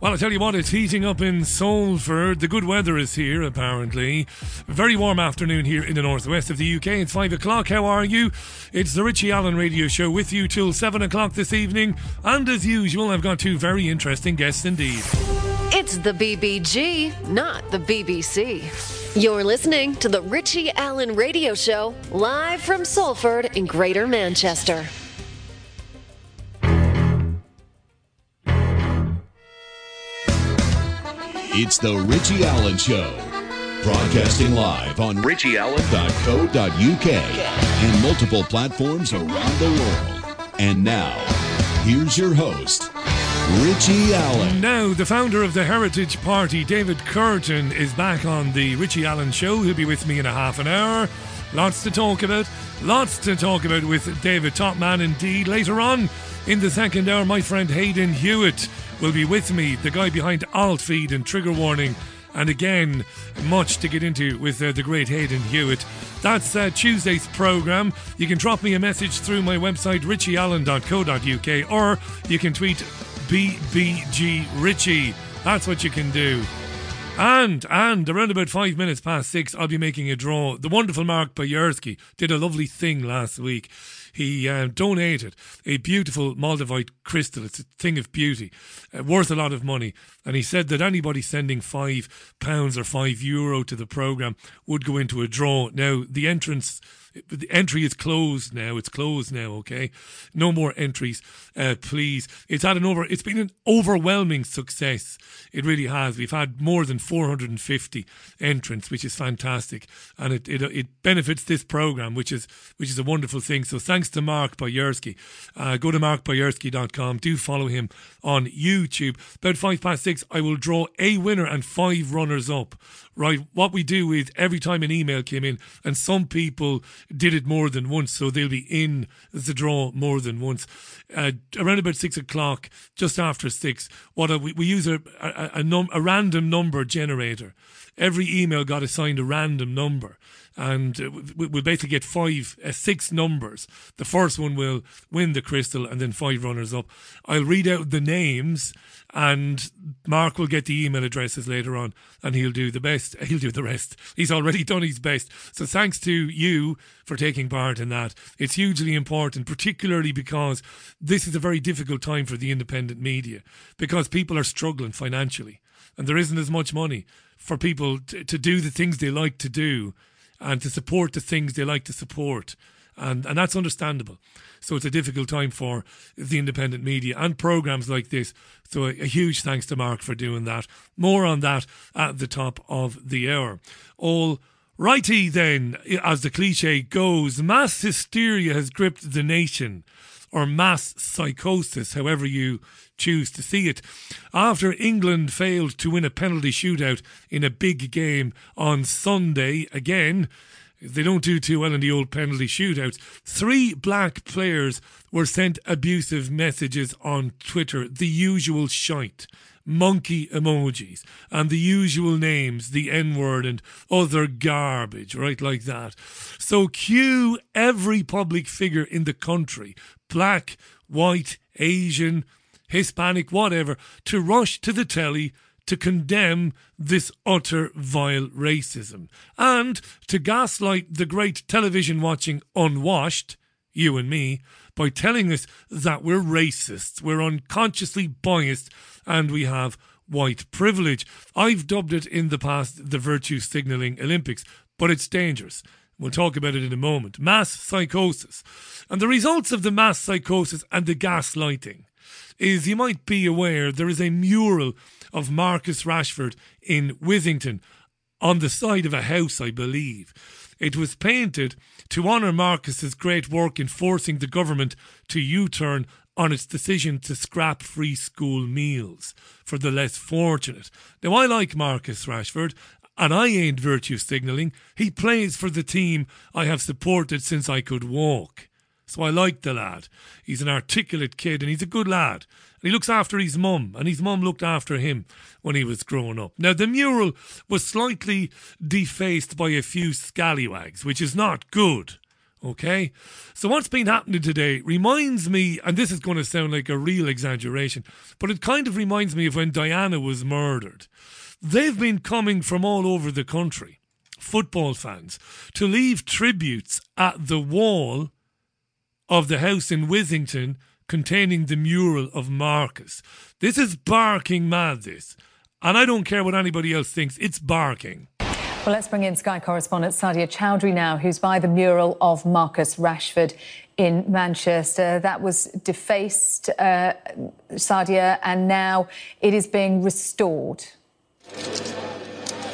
Well, I tell you what, it's heating up in Salford. The good weather is here, apparently. Very warm afternoon here in the northwest of the UK. It's five o'clock. How are you? It's the Richie Allen Radio Show with you till seven o'clock this evening. And as usual, I've got two very interesting guests indeed. It's the BBG, not the BBC. You're listening to the Richie Allen Radio Show, live from Salford in Greater Manchester. It's the Richie Allen Show. Broadcasting live on richieallen.co.uk and multiple platforms around the world. And now, here's your host, Richie Allen. Now, the founder of the Heritage Party, David Kurten, is back on the Richie Allen Show. He'll be with me in a half an hour. Lots to talk about. Lots to talk about with David, top man indeed. Later on in the second hour, my friend Hayden Hewitt will be with me, the guy behind Alt Feed and Trigger Warning. And again, much to get into with uh, the great Hayden Hewitt. That's uh, Tuesday's programme. You can drop me a message through my website, richieallen.co.uk, or you can tweet BBG Richie. That's what you can do. And, and around about five minutes past six, I'll be making a draw. The wonderful Mark Bayersky did a lovely thing last week. He uh, donated a beautiful Moldavite crystal. It's a thing of beauty, uh, worth a lot of money. And he said that anybody sending five pounds or five euro to the program would go into a draw. Now, the entrance the entry is closed now. It's closed now. Okay, no more entries, uh, please. It's had an over. It's been an overwhelming success. It really has. We've had more than 450 entrants, which is fantastic, and it it, it benefits this program, which is which is a wonderful thing. So thanks to Mark Bayersky. Uh, go to markbayersky.com. Do follow him on YouTube. About five past six, I will draw a winner and five runners up right? What we do is every time an email came in, and some people did it more than once, so they'll be in the draw more than once. Uh, around about six o'clock, just after six, what a, we, we use a a, a, num, a random number generator. Every email got assigned a random number and uh, we'll basically get five, uh, six numbers. The first one will win the crystal, and then five runners up. I'll read out the names, and Mark will get the email addresses later on, and he'll do the best. He'll do the rest. He's already done his best. So thanks to you for taking part in that. It's hugely important, particularly because this is a very difficult time for the independent media because people are struggling financially, and there isn't as much money for people to, to do the things they like to do and to support the things they like to support. And, and that's understandable. So it's a difficult time for the independent media and programs like this. So a, a, huge thanks to Mark for doing that. More on that at the top of the hour. All righty then, as the cliche goes, mass hysteria has gripped the nation, or mass psychosis, however you choose to see it. After England failed to win a penalty shootout in a big game on Sunday, again, they don't do too well in the old penalty shootouts. Three black players were sent abusive messages on Twitter, the usual shite, monkey emojis, and the usual names, the N word and other garbage, right like that. So cue every public figure in the country, black, white, Asian, Hispanic, whatever, to rush to the telly to condemn this utter vile racism and to gaslight the great television watching unwashed, you and me, by telling us that we're racists, we're unconsciously biased, and we have white privilege. I've dubbed it in the past the virtue signaling Olympics, but it's dangerous. We'll talk about it in a moment. Mass psychosis. And the results of the mass psychosis and the gaslighting is you might be aware there is a mural of Marcus Rashford in Withington on the side of a house, I believe. It was painted to honour Marcus's great work in forcing the government to U turn on its decision to scrap free school meals for the less fortunate. Now, I like Marcus Rashford, and I ain't virtue signalling. He plays for the team I have supported since I could walk. So I like the lad. He's an articulate kid and he's a good lad. And he looks after his mum, and his mum looked after him when he was growing up. Now, the mural was slightly defaced by a few scallywags, which is not good. Okay? So, what's been happening today reminds me, and this is going to sound like a real exaggeration, but it kind of reminds me of when Diana was murdered. They've been coming from all over the country, football fans, to leave tributes at the wall of the house in Withington containing the mural of Marcus. This is barking mad, this. And I don't care what anybody else thinks, it's barking. Well, let's bring in Sky correspondent Sadia Chowdhury now, who's by the mural of Marcus Rashford in Manchester. That was defaced, uh, Sadia, and now it is being restored.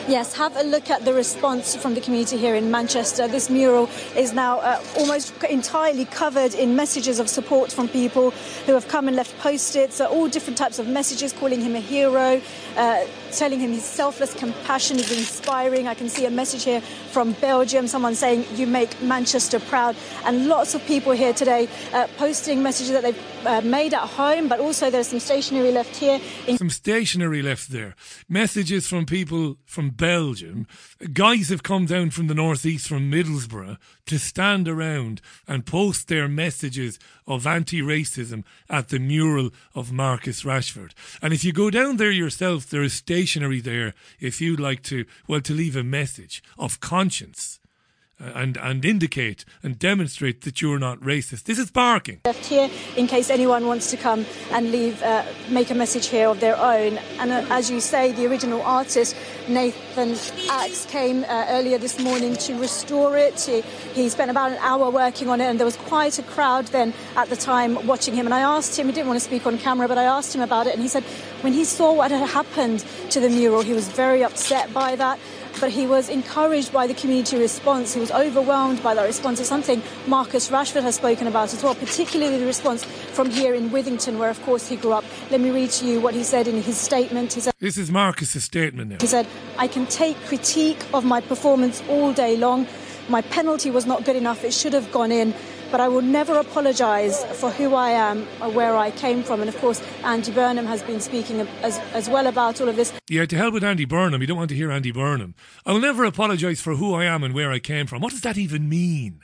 Yes, have a look at the response from the community here in Manchester. This mural is now uh, almost entirely covered in messages of support from people who have come and left post-its, uh, all different types of messages calling him a hero, uh, telling him his selfless compassion is inspiring. I can see a message here from Belgium, someone saying, You make Manchester proud. And lots of people here today uh, posting messages that they've uh, made at home, but also there's some stationery left here. In- some stationery left there. Messages from people from Belgium. Guys have come down from the northeast from Middlesbrough to stand around and post their messages of anti racism at the mural of Marcus Rashford. And if you go down there yourself, there is stationery there if you'd like to, well, to leave a message of conscience and and indicate and demonstrate that you're not racist. This is barking. Left here in case anyone wants to come and leave, uh, make a message here of their own. And uh, as you say, the original artist Nathan Axe came uh, earlier this morning to restore it. He, he spent about an hour working on it, and there was quite a crowd then at the time watching him. And I asked him, he didn't want to speak on camera, but I asked him about it, and he said when he saw what had happened to the mural, he was very upset by that but he was encouraged by the community response. He was overwhelmed by that response. It's something Marcus Rashford has spoken about as well, particularly the response from here in Withington, where, of course, he grew up. Let me read to you what he said in his statement. He said, This is Marcus's statement now. He said, I can take critique of my performance all day long. My penalty was not good enough. It should have gone in but I will never apologise for who I am or where I came from. And of course, Andy Burnham has been speaking as, as well about all of this. Yeah, to hell with Andy Burnham. You don't want to hear Andy Burnham. I will never apologise for who I am and where I came from. What does that even mean?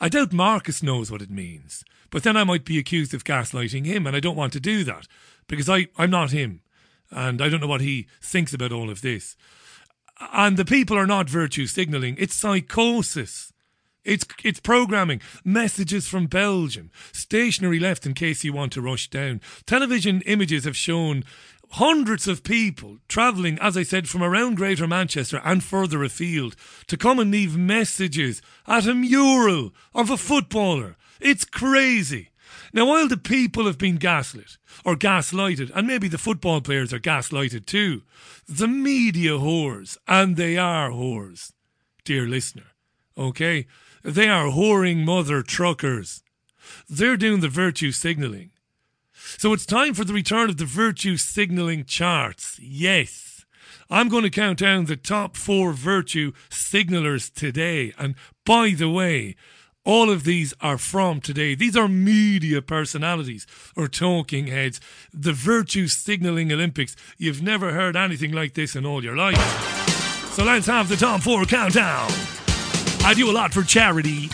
I doubt Marcus knows what it means. But then I might be accused of gaslighting him, and I don't want to do that because I, I'm not him. And I don't know what he thinks about all of this. And the people are not virtue signalling, it's psychosis. It's it's programming, messages from Belgium, stationery left in case you want to rush down. Television images have shown hundreds of people travelling, as I said, from around Greater Manchester and further afield to come and leave messages at a mural of a footballer. It's crazy. Now, while the people have been gaslit or gaslighted, and maybe the football players are gaslighted too, the media whores, and they are whores, dear listener, okay? They are whoring mother truckers. They're doing the virtue signalling. So it's time for the return of the virtue signalling charts. Yes. I'm going to count down the top four virtue signalers today. And by the way, all of these are from today. These are media personalities or talking heads. The virtue signaling Olympics. You've never heard anything like this in all your life. So let's have the top four countdown. I do a lot for charity.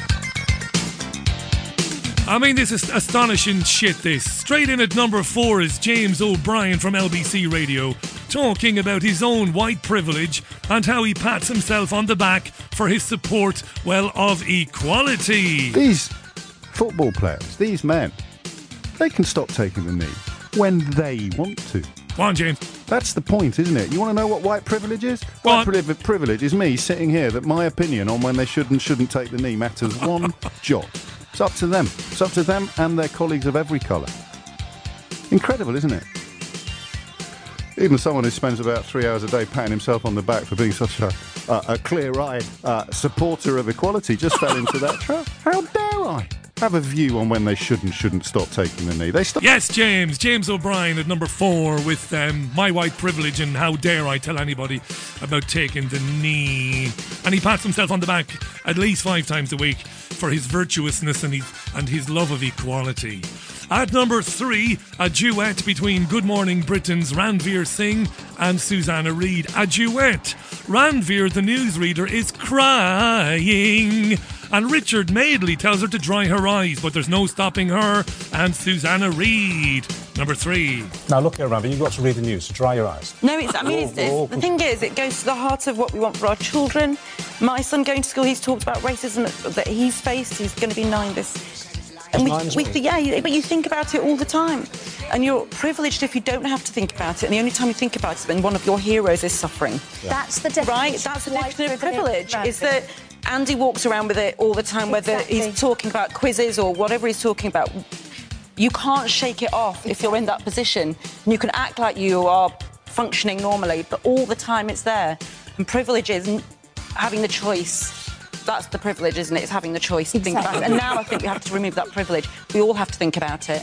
I mean, this is astonishing shit, this. Straight in at number four is James O'Brien from LBC Radio, talking about his own white privilege and how he pats himself on the back for his support, well, of equality. These football players, these men, they can stop taking the knee when they want to. Go on, James. That's the point, isn't it? You want to know what white privilege is? White pri- privilege is me sitting here that my opinion on when they should and shouldn't take the knee matters one jot. It's up to them. It's up to them and their colleagues of every colour. Incredible, isn't it? Even someone who spends about three hours a day patting himself on the back for being such a, uh, a clear-eyed uh, supporter of equality just fell into that trap. How dare I? Have a view on when they should and shouldn't stop taking the knee. They stop. Yes, James. James O'Brien at number four with um, my white privilege and how dare I tell anybody about taking the knee. And he pats himself on the back at least five times a week for his virtuousness and his, and his love of equality. At number three, a duet between Good Morning Britain's Ranvir Singh and Susanna Reid. A duet. Ranvir, the newsreader, is crying And Richard Madeley tells her to dry her eyes, but there's no stopping her. And Susanna Reid, number three. Now look here, Ravi, you've got to read the news, so dry your eyes. No, it's, I mean, it's, it's, oh, oh, the thing is, it goes to the heart of what we want for our children. My son going to school, he's talked about racism that he's faced. He's going to be nine this. And we, we, yeah, but you think about it all the time. And you're privileged if you don't have to think about it. And the only time you think about it is when one of your heroes is suffering. Yeah. That's the definition. Right? That's the definition of privilege. Is that Andy walks around with it all the time, whether exactly. he's talking about quizzes or whatever he's talking about. You can't shake it off if you're in that position. And you can act like you are functioning normally, but all the time it's there. And privilege is having the choice that's the privilege, isn't it? It's having the choice to think about it. And now I think we have to remove that privilege. We all have to think about it.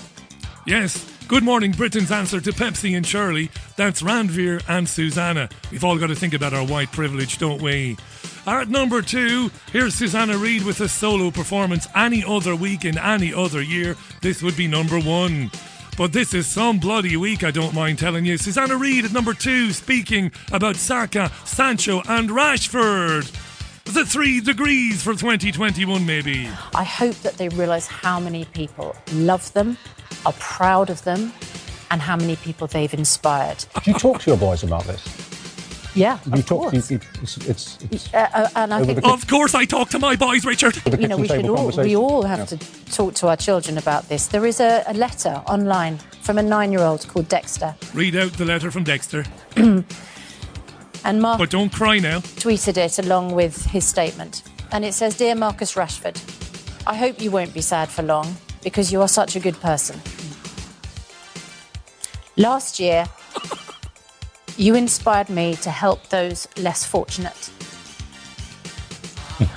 Yes. Good morning, Britain's answer to Pepsi and Shirley. That's Ranvir and Susanna. We've all got to think about our white privilege, don't we? At number two, here's Susanna Reid with a solo performance. Any other week in any other year, this would be number one. But this is some bloody week, I don't mind telling you. Susanna Reid at number two, speaking about Saka, Sancho, and Rashford. The three degrees for 2021, maybe. I hope that they realise how many people love them, are proud of them, and how many people they've inspired. Do you talk to your boys about this? Yeah, you of talk. Course. You, it's, it's, it's uh, uh, and I think, of course, I talk to my boys, Richard. You know, we should all we all have yeah. to talk to our children about this. There is a, a letter online from a nine-year-old called Dexter. Read out the letter from Dexter. And Mark but don't cry now. tweeted it along with his statement. And it says, Dear Marcus Rashford, I hope you won't be sad for long because you are such a good person. Last year, you inspired me to help those less fortunate.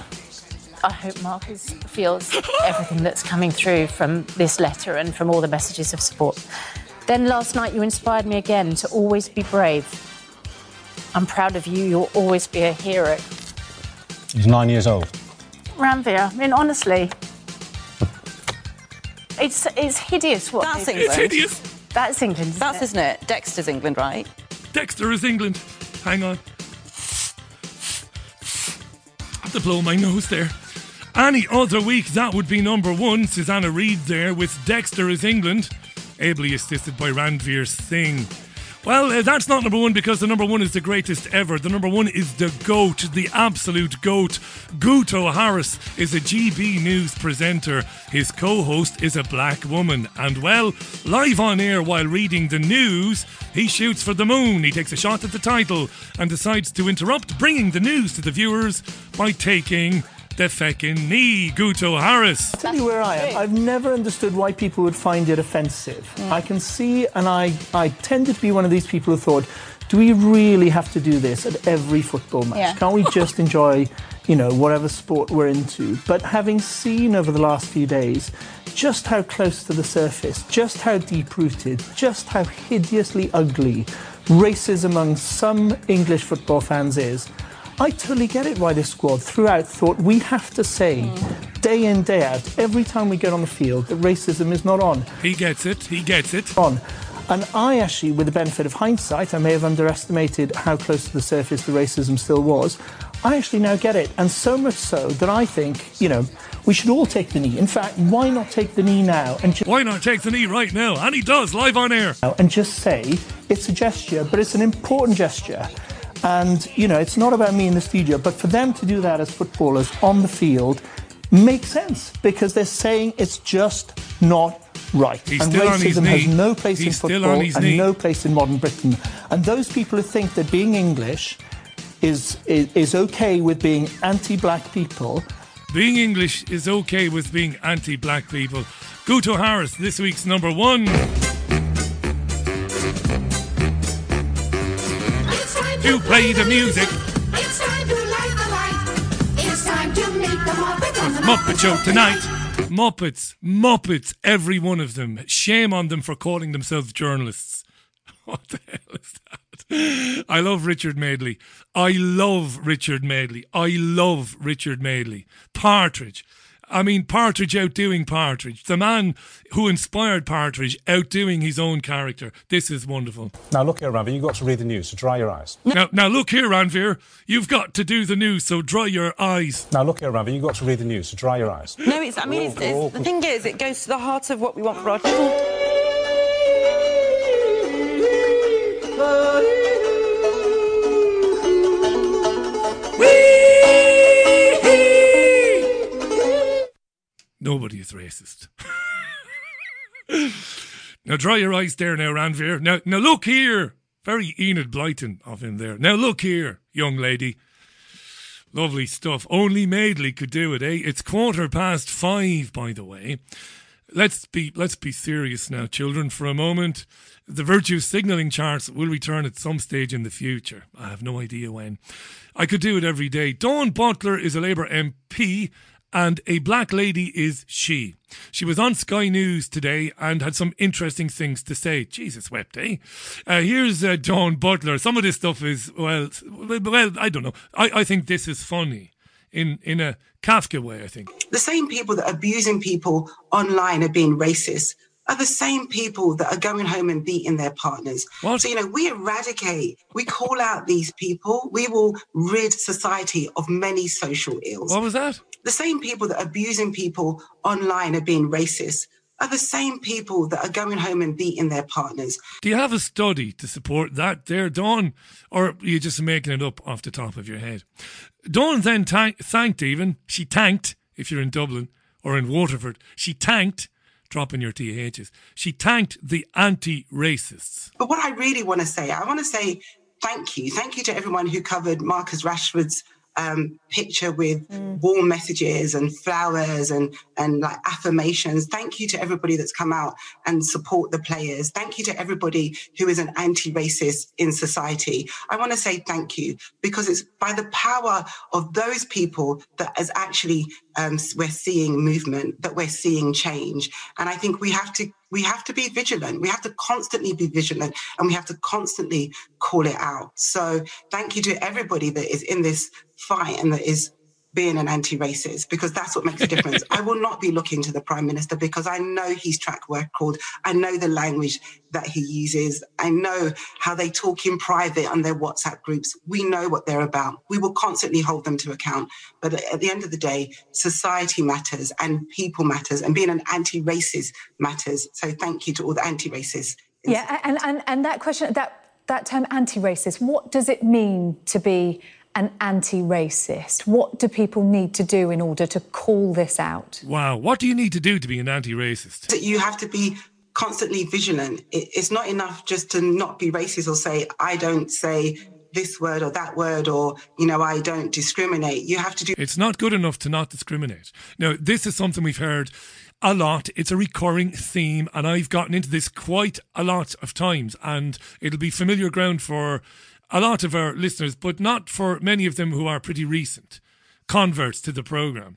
I hope Marcus feels everything that's coming through from this letter and from all the messages of support. Then last night, you inspired me again to always be brave I'm proud of you. You'll always be a hero. He's nine years old. Ranvir, I mean, honestly, it's it's hideous what That's England. It's hideous. That's England. That's it? isn't it? Dexter's England, right? Dexter is England. Hang on. I have to blow my nose there. Any other week, that would be number one. Susanna Reid there with Dexter is England, ably assisted by Ranvir Singh. Well, uh, that's not number one because the number one is the greatest ever. The number one is the GOAT, the absolute GOAT. Guto Harris is a GB News presenter. His co host is a black woman. And, well, live on air while reading the news, he shoots for the moon. He takes a shot at the title and decides to interrupt bringing the news to the viewers by taking the feckin' knee, Guto Harris. I'll tell you where I am. I've never understood why people would find it offensive. Mm. I can see, and I, I tended to be one of these people who thought, do we really have to do this at every football match? Yeah. Can't we just enjoy, you know, whatever sport we're into? But having seen over the last few days just how close to the surface, just how deep rooted, just how hideously ugly racism among some English football fans is, I totally get it why this squad throughout thought we have to say mm. day in, day out, every time we get on the field, that racism is not on. He gets it, he gets it. On. And I actually, with the benefit of hindsight, I may have underestimated how close to the surface the racism still was. I actually now get it. And so much so that I think, you know, we should all take the knee. In fact, why not take the knee now? And just why not take the knee right now? And he does, live on air. And just say, it's a gesture, but it's an important gesture. And, you know, it's not about me in the studio, but for them to do that as footballers on the field makes sense because they're saying it's just not right. He's and racism has no place He's in football and knee. no place in modern Britain. And those people who think that being English is, is, is okay with being anti black people. Being English is okay with being anti black people. Guto Harris, this week's number one. To play the music. It's time to light the light. It's time to meet the Muppet on the Muppet Show tonight. Muppets, Muppets, every one of them. Shame on them for calling themselves journalists. What the hell is that? I love Richard Madeley. I love Richard Madeley. I love Richard Madeley. Partridge. I mean, Partridge outdoing Partridge. The man who inspired Partridge outdoing his own character. This is wonderful. Now, look here, Ranvir, you've got to read the news, so dry your eyes. Now, now look here, Ranvir. You've got to do the news, so dry your eyes. Now, look here, Ranvir, you've got to read the news, so dry your eyes. No, it's, I mean, it's, it's, the thing is, it goes to the heart of what we want for our Nobody is racist. now dry your eyes there now, Ranvir. Now, now look here. Very Enid Blyton of him there. Now look here, young lady. Lovely stuff. Only Madeley could do it, eh? It's quarter past five, by the way. Let's be let's be serious now, children, for a moment. The virtue signalling charts will return at some stage in the future. I have no idea when. I could do it every day. Dawn Butler is a Labour MP and a black lady is she. She was on Sky News today and had some interesting things to say. Jesus wept, eh? Uh, here's uh, Dawn Butler. Some of this stuff is, well, well, I don't know. I, I think this is funny in, in a Kafka way, I think. The same people that are abusing people online are being racist are the same people that are going home and beating their partners. What? So, you know, we eradicate, we call out these people, we will rid society of many social ills. What was that? The same people that are abusing people online are being racist are the same people that are going home and beating their partners. Do you have a study to support that there, Dawn? Or are you just making it up off the top of your head? Dawn then thanked even, she tanked, if you're in Dublin or in Waterford, she tanked dropping your THs. She thanked the anti racists. But what I really want to say, I want to say thank you. Thank you to everyone who covered Marcus Rashford's um, picture with mm. warm messages and flowers and and like affirmations. Thank you to everybody that's come out and support the players. Thank you to everybody who is an anti-racist in society. I want to say thank you because it's by the power of those people that is actually um, we're seeing movement, that we're seeing change, and I think we have to we have to be vigilant. We have to constantly be vigilant and we have to constantly call it out. So thank you to everybody that is in this fight and that is being an anti-racist because that's what makes a difference. I will not be looking to the prime minister because I know his track record. I know the language that he uses. I know how they talk in private on their WhatsApp groups. We know what they're about. We will constantly hold them to account. But at the end of the day, society matters and people matters and being an anti-racist matters. So thank you to all the anti-racists. Yeah, and, and, and that question, that, that term anti-racist, what does it mean to be an anti racist? What do people need to do in order to call this out? Wow. What do you need to do to be an anti racist? You have to be constantly vigilant. It's not enough just to not be racist or say, I don't say this word or that word or you know i don't discriminate you have to do it's not good enough to not discriminate now this is something we've heard a lot. It's a recurring theme, and I've gotten into this quite a lot of times, and it'll be familiar ground for a lot of our listeners, but not for many of them who are pretty recent converts to the program.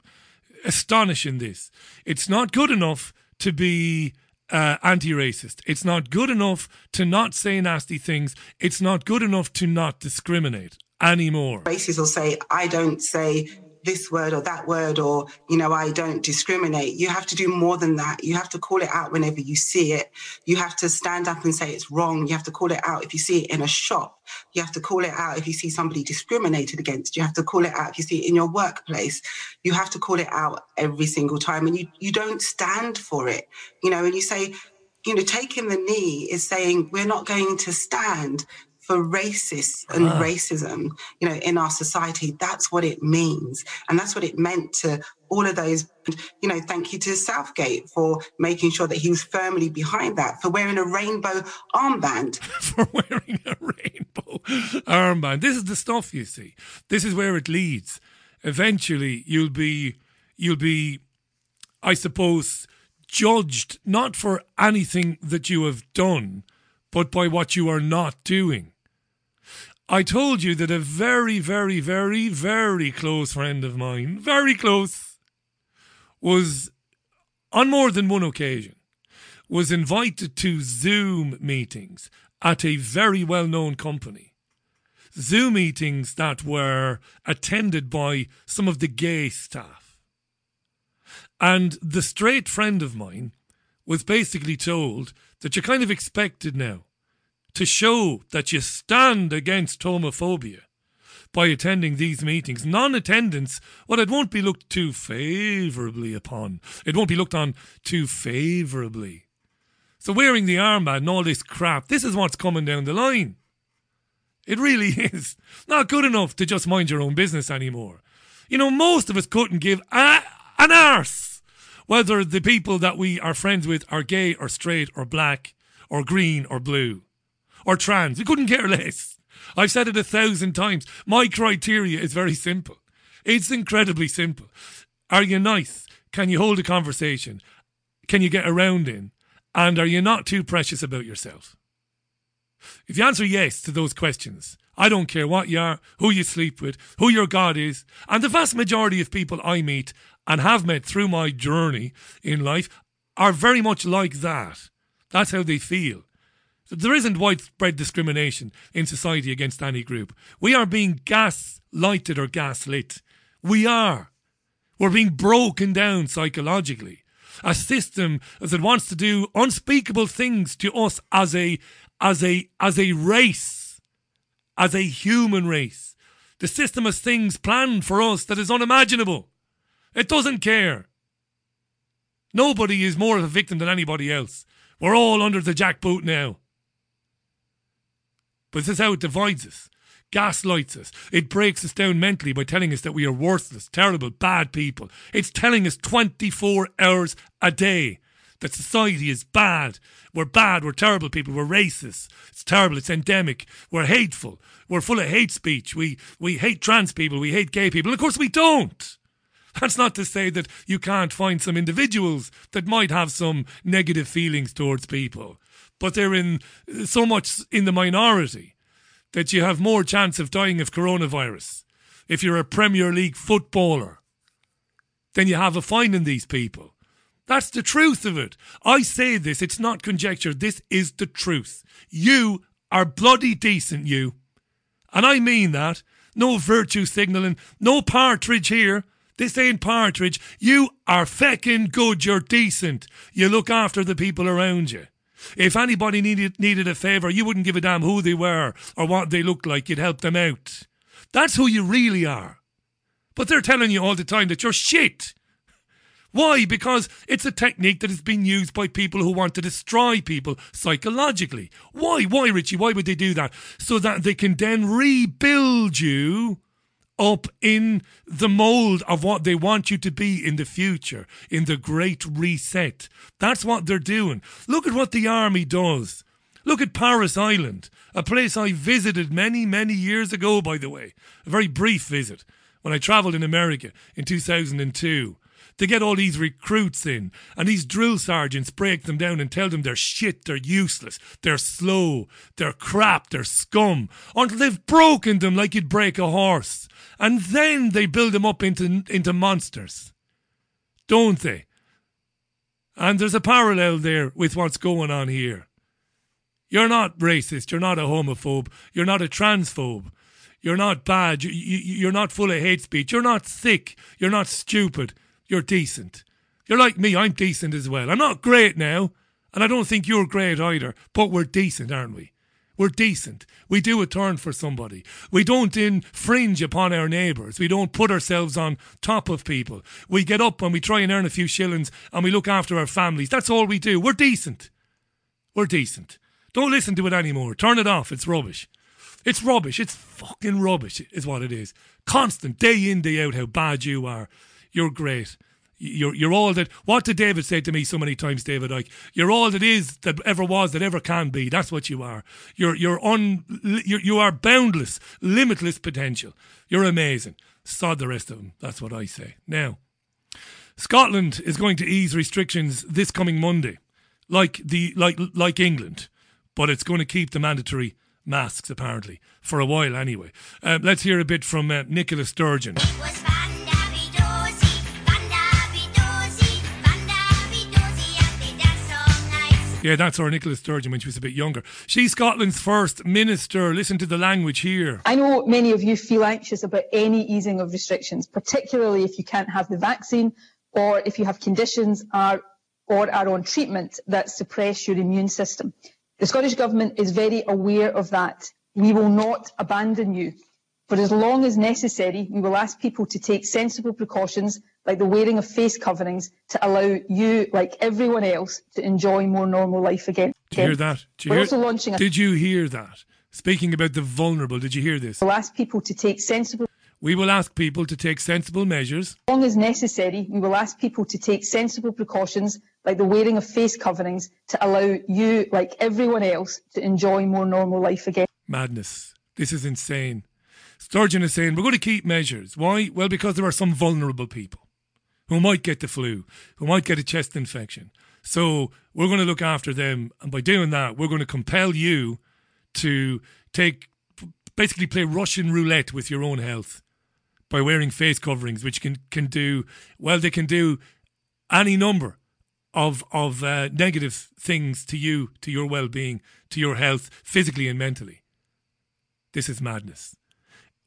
Astonishing this. It's not good enough to be uh, anti racist. It's not good enough to not say nasty things. It's not good enough to not discriminate anymore. Racists will say, I don't say this word or that word or you know i don't discriminate. You have to do more than that. You have to call it out whenever you see it. You have to stand up and say it's wrong. You have to call it out if you see it in a shop. You have to call it out if you see somebody discriminated against. You have to call it out if you see it in your workplace. You have to call it out every single time and you you don't stand for it. You know and you say you know taking the knee is saying we're not going to stand for racists and uh racism, you know, in our society. That's what it means. And that's what it meant to all of those, you know, thank you to Southgate for making sure that he was firmly behind that, for wearing a rainbow armband. for wearing a rainbow armband. This is the stuff you see. This is where it leads. Eventually you'll be you'll be I suppose judged not for anything that you have done, but by what you are not doing. I told you that a very, very, very, very close friend of mine, very close, was on more than one occasion, was invited to Zoom meetings at a very well known company. Zoom meetings that were attended by some of the gay staff. And the straight friend of mine was basically told that you're kind of expected now to show that you stand against homophobia by attending these meetings. Non attendance, well, it won't be looked too favourably upon. It won't be looked on too favourably. So, wearing the armband and all this crap, this is what's coming down the line. It really is. Not good enough to just mind your own business anymore. You know, most of us couldn't give a, an arse whether the people that we are friends with are gay or straight or black or green or blue or trans. We couldn't care less. I've said it a thousand times. My criteria is very simple. It's incredibly simple. Are you nice? Can you hold a conversation? Can you get around in? And are you not too precious about yourself? If you answer yes to those questions, I don't care what you are, who you sleep with, who your God is, and the vast majority of people I meet and have met through my journey in life are very much like that. That's how they feel. There isn't widespread discrimination in society against any group. We are being gas-lighted or gaslit. We are. We're being broken down psychologically. A system that wants to do unspeakable things to us as a as a as a race, as a human race. The system has things planned for us that is unimaginable. It doesn't care. Nobody is more of a victim than anybody else. We're all under the jackboot now. But this is how it divides us, gaslights us. It breaks us down mentally by telling us that we are worthless, terrible, bad people. It's telling us 24 hours a day that society is bad. We're bad, we're terrible people, we're racist. It's terrible, it's endemic. We're hateful. We're full of hate speech. We we hate trans people, we hate gay people. And of course we don't. That's not to say that you can't find some individuals that might have some negative feelings towards people but they're in so much in the minority that you have more chance of dying of coronavirus if you're a Premier League footballer than you have of finding these people. That's the truth of it. I say this, it's not conjecture. This is the truth. You are bloody decent, you. And I mean that. No virtue signalling, no partridge here. This ain't partridge. You are feckin' good, you're decent. You look after the people around you. If anybody needed needed a favour, you wouldn't give a damn who they were or what they looked like. You'd help them out. That's who you really are. But they're telling you all the time that you're shit. Why? Because it's a technique that has been used by people who want to destroy people psychologically. Why? Why, Richie? Why would they do that? So that they can then rebuild you up in the mold of what they want you to be in the future, in the great reset. That's what they're doing. Look at what the army does. Look at Parris Island, a place I visited many, many years ago, by the way. A very brief visit when I travelled in America in 2002 to get all these recruits in, and these drill sergeants break them down and tell them they're shit, they're useless, they're slow, they're crap, they're scum, until they've broken them like you'd break a horse. And then they build them up into, into monsters. Don't they? And there's a parallel there with what's going on here. You're not racist. You're not a homophobe. You're not a transphobe. You're not bad. You, are not full of hate speech. You're not sick. You're not stupid you're decent. You're like me, I'm decent as well. I'm not great now, and I don't think you're great either, but we're decent, aren't we? We're decent. We do a turn for somebody. We don't infringe upon our neighbours. We don't put ourselves on top of people. We get up and we try and earn a few shillings and we look after our families. That's all we do. We're decent. We're decent. Don't listen to it anymore. Turn it off. It's rubbish. It's rubbish. It's fucking rubbish, is what it is. Constant, day in, day out, how bad you are. You're great. You're, you're all that. What did David say to me so many times, David Icke? You're all that is, that ever was, that ever can be. That's what you are. You're, you're un, you're, you are boundless, limitless potential. You're amazing. Sod the rest of them. That's what I say. Now, Scotland is going to ease restrictions this coming Monday, like the like like England, but it's going to keep the mandatory masks apparently for a while anyway. Uh, let's hear a bit from uh, Nicola Sturgeon. Yeah, that's our Nicola Sturgeon when she was a bit younger. She's Scotland's first minister. Listen to the language here. I know many of you feel anxious about any easing of restrictions, particularly if you can't have the vaccine or if you have conditions are, or are on treatment that suppress your immune system. The Scottish Government is very aware of that. We will not abandon you. For as long as necessary, we will ask people to take sensible precautions like the wearing of face coverings to allow you, like everyone else, to enjoy more normal life again. Did you hear that? Did you, We're hear, also launching a- did you hear that? Speaking about the vulnerable, did you hear this? We'll ask people to take sensible We will ask people to take sensible measures. As long as necessary, we will ask people to take sensible precautions like the wearing of face coverings to allow you, like everyone else, to enjoy more normal life again. Madness. This is insane. Sturgeon is saying we're going to keep measures. Why? Well, because there are some vulnerable people who might get the flu, who might get a chest infection. So we're going to look after them. And by doing that, we're going to compel you to take, basically play Russian roulette with your own health by wearing face coverings, which can, can do, well, they can do any number of, of uh, negative things to you, to your well being, to your health, physically and mentally. This is madness.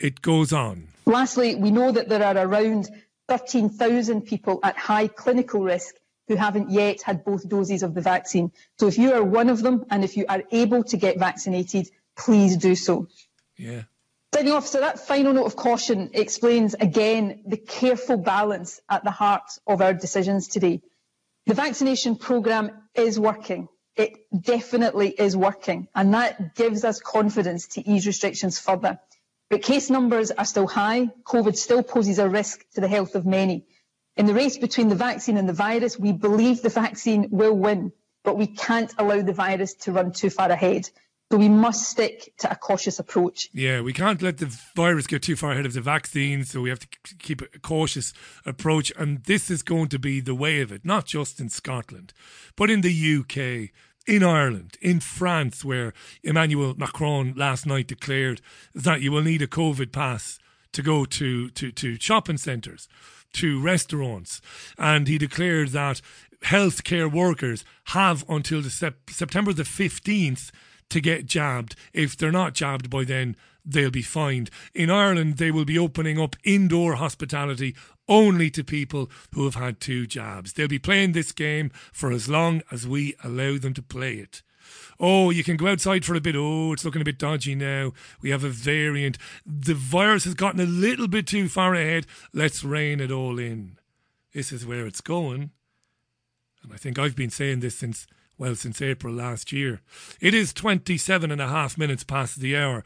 It goes on. Lastly, we know that there are around 13,000 people at high clinical risk who haven't yet had both doses of the vaccine. So if you are one of them and if you are able to get vaccinated, please do so. Yeah. Signing officer, that final note of caution explains again the careful balance at the heart of our decisions today. The vaccination programme is working. It definitely is working, and that gives us confidence to ease restrictions further. But case numbers are still high. COVID still poses a risk to the health of many. In the race between the vaccine and the virus, we believe the vaccine will win, but we can't allow the virus to run too far ahead. So we must stick to a cautious approach. Yeah, we can't let the virus get too far ahead of the vaccine, so we have to keep a cautious approach. And this is going to be the way of it, not just in Scotland, but in the UK, in Ireland, in France, where Emmanuel Macron last night declared that you will need a COVID pass to go to, to, to shopping centres, to restaurants. And he declared that healthcare workers have until the sep- September the 15th to get jabbed. If they're not jabbed by then, they'll be fined. In Ireland, they will be opening up indoor hospitality only to people who have had two jabs. They'll be playing this game for as long as we allow them to play it. Oh, you can go outside for a bit. Oh, it's looking a bit dodgy now. We have a variant. The virus has gotten a little bit too far ahead. Let's rein it all in. This is where it's going. And I think I've been saying this since well, since April last year. It is 27 and a half minutes past the hour.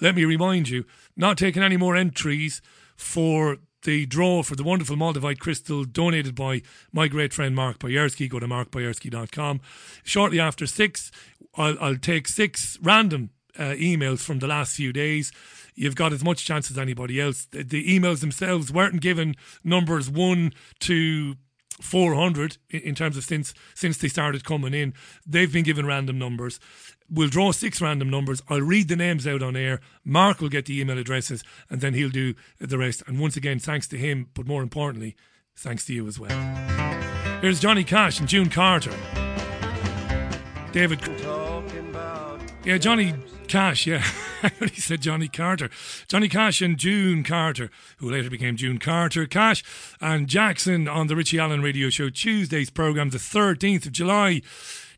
Let me remind you, not taking any more entries for the draw for the wonderful Moldavite crystal donated by my great friend Mark Boyerski. Go to markboyerski.com. Shortly after six, I'll, I'll take six random uh, emails from the last few days. You've got as much chance as anybody else. The, the emails themselves weren't given numbers one to 400 in terms of since since they started coming in. They've been given random numbers. We'll draw six random numbers. I'll read the names out on air. Mark will get the email addresses and then he'll do the rest. And once again, thanks to him, but more importantly, thanks to you as well. Here's Johnny Cash and June Carter. David. Yeah, Johnny Cash, yeah. he said Johnny Carter. Johnny Cash and June Carter, who later became June Carter. Cash and Jackson on the Richie Allen radio show. Tuesday's programme, the 13th of July.